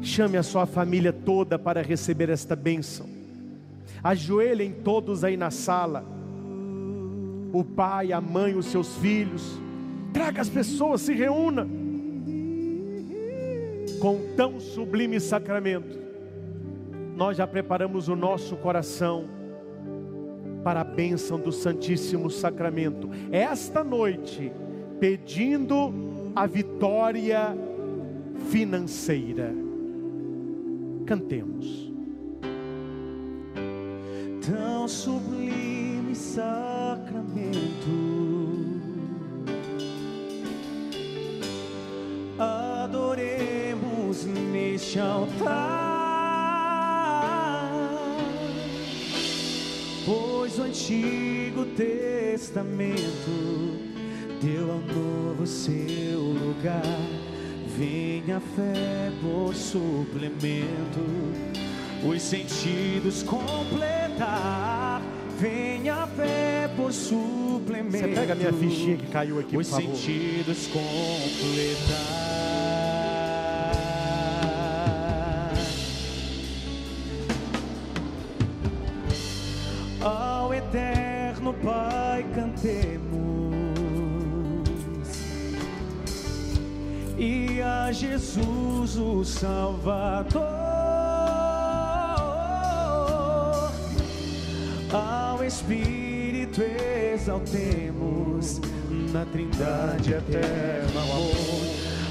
Chame a sua família toda para receber esta bênção. Ajoelhem todos aí na sala. O pai, a mãe, os seus filhos. Traga as pessoas, se reúna. Com tão sublime sacramento, nós já preparamos o nosso coração para a bênção do Santíssimo Sacramento. Esta noite, pedindo a vitória financeira. Cantemos. tão sublime sacramento. Adoremos neste altar, pois o Antigo Testamento deu ao novo seu lugar. Venha a fé por suplemento os sentidos completar. Venha a fé por suplemento. Você pega a minha fichinha que caiu aqui, por Os favor. sentidos completar. Jesus o Salvador. Ao Espírito exaltemos na Trindade eterno amor.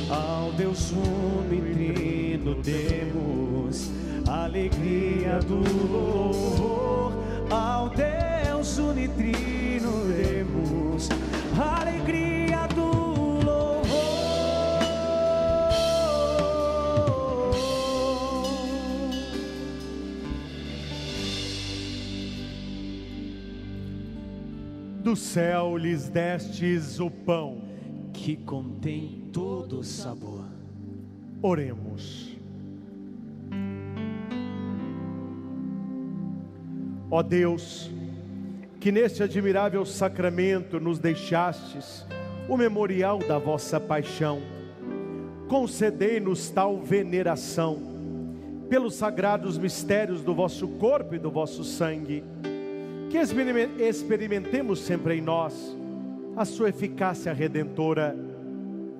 Ao Deus uno e trino demos alegria do louvor. Ao Deus uno e trino demos alegria Do céu lhes destes o pão. que contém todo o sabor. Oremos. Ó Deus, que neste admirável sacramento nos deixastes o memorial da vossa paixão, concedei-nos tal veneração pelos sagrados mistérios do vosso corpo e do vosso sangue, que experime- experimentemos sempre em nós a sua eficácia redentora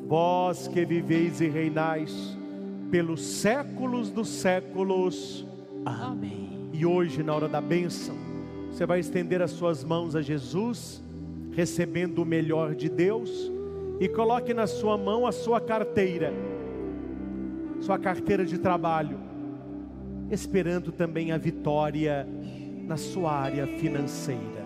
vós que viveis e reinais pelos séculos dos séculos. Amém. E hoje, na hora da bênção, você vai estender as suas mãos a Jesus, recebendo o melhor de Deus, e coloque na sua mão a sua carteira, sua carteira de trabalho, esperando também a vitória na sua área financeira.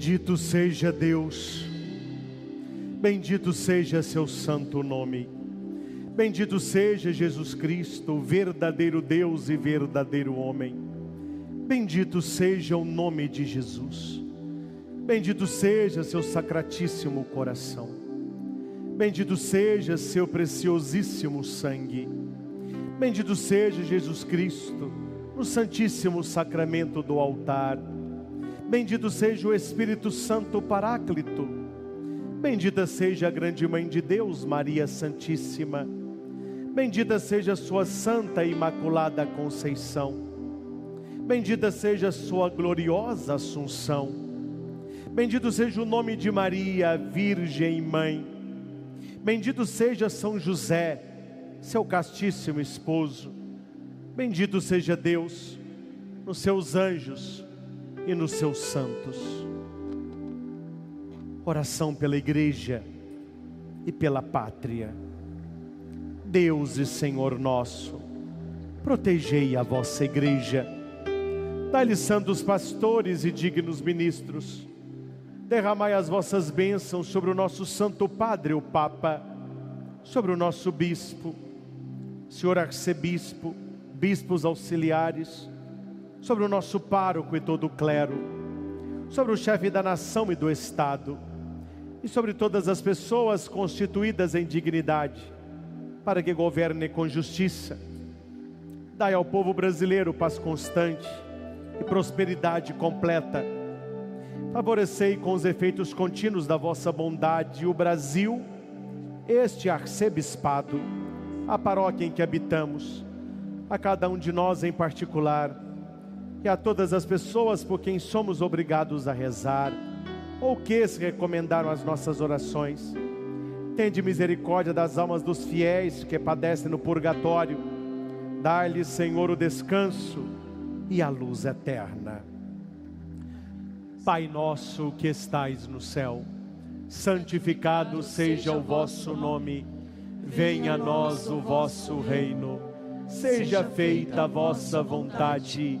Bendito seja Deus, bendito seja seu santo nome, bendito seja Jesus Cristo, verdadeiro Deus e verdadeiro homem. Bendito seja o nome de Jesus, bendito seja seu sacratíssimo coração, bendito seja seu preciosíssimo sangue, bendito seja Jesus Cristo, no Santíssimo Sacramento do altar Bendito seja o Espírito Santo Paráclito. Bendita seja a grande mãe de Deus, Maria Santíssima. Bendita seja a sua santa e imaculada Conceição. Bendita seja a sua gloriosa Assunção. Bendito seja o nome de Maria, Virgem Mãe. Bendito seja São José, seu castíssimo esposo. Bendito seja Deus nos seus anjos e nos seus santos. Oração pela igreja e pela pátria. Deus e Senhor nosso, protegei a vossa igreja. Dai-lhe santos pastores e dignos ministros. Derramai as vossas bênçãos sobre o nosso Santo Padre, o Papa, sobre o nosso bispo, senhor arcebispo, bispos auxiliares, sobre o nosso pároco e todo o clero, sobre o chefe da nação e do Estado, e sobre todas as pessoas constituídas em dignidade, para que governe com justiça. Dai ao povo brasileiro paz constante e prosperidade completa. Favorecei com os efeitos contínuos da vossa bondade o Brasil, este arcebispado, a paróquia em que habitamos, a cada um de nós em particular e a todas as pessoas por quem somos obrigados a rezar, ou que se recomendaram as nossas orações. Tende misericórdia das almas dos fiéis que padecem no purgatório. Dai-lhes, Senhor, o descanso e a luz eterna. Pai nosso que estais no céu, santificado seja o vosso nome. Venha a nós o vosso reino. Seja feita a vossa vontade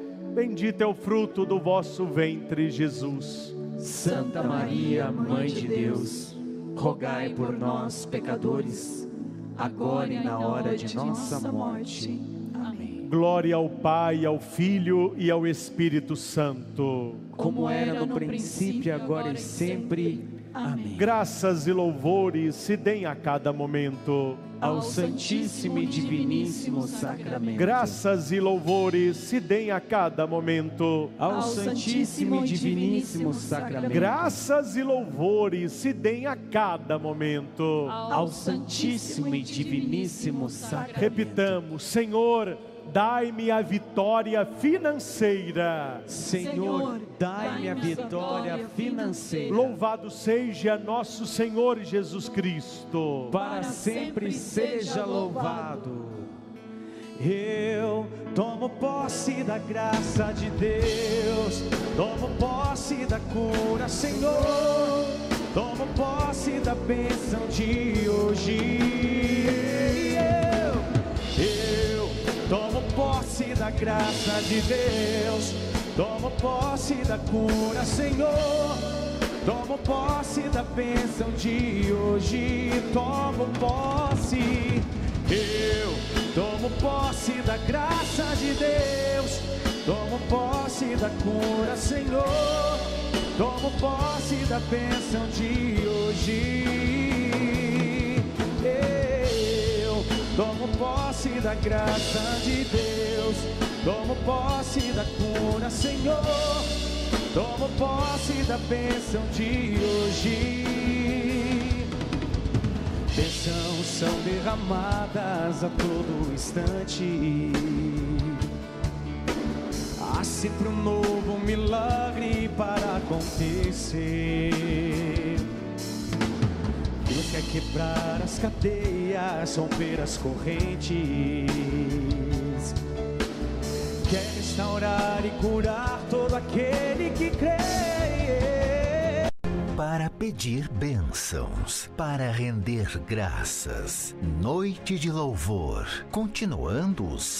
Bendito é o fruto do vosso ventre, Jesus. Santa Maria, Mãe de Deus, rogai por nós, pecadores, agora e na hora de nossa morte. Amém. Glória ao Pai, ao Filho e ao Espírito Santo. Como era no princípio, agora e sempre. Amém. Graças e louvores se deem a cada momento ao Santíssimo e Diviníssimo Sacramento. Graças e louvores se deem a cada momento ao Santíssimo e Diviníssimo Sacramento. Graças e louvores se deem a cada momento ao Santíssimo e Diviníssimo Sacramento. Repitamos, Senhor, dai-me a vitória financeira. Senhor, dai-me a vitória financeira. Louvado seja nosso Senhor Jesus Cristo. Para sempre seja louvado. Eu tomo posse da graça de Deus, tomo posse da cura, Senhor, tomo posse da bênção de hoje. Posse da graça de Deus. Tomo posse da cura, Senhor. Tomo posse da bênção de hoje. Tomo posse. Eu tomo posse da graça de Deus. Tomo posse da cura, Senhor. Tomo posse da bênção de hoje. Tomo posse da graça de Deus. Tomo posse da cura, Senhor. Tomo posse da bênção de hoje. Bênçãos são derramadas a todo instante. Há sempre um novo milagre para acontecer. Quer quebrar as cadeias, romper as correntes. Quer restaurar e curar todo aquele que crê. Para pedir bênçãos, para render graças. Noite de louvor, continuando os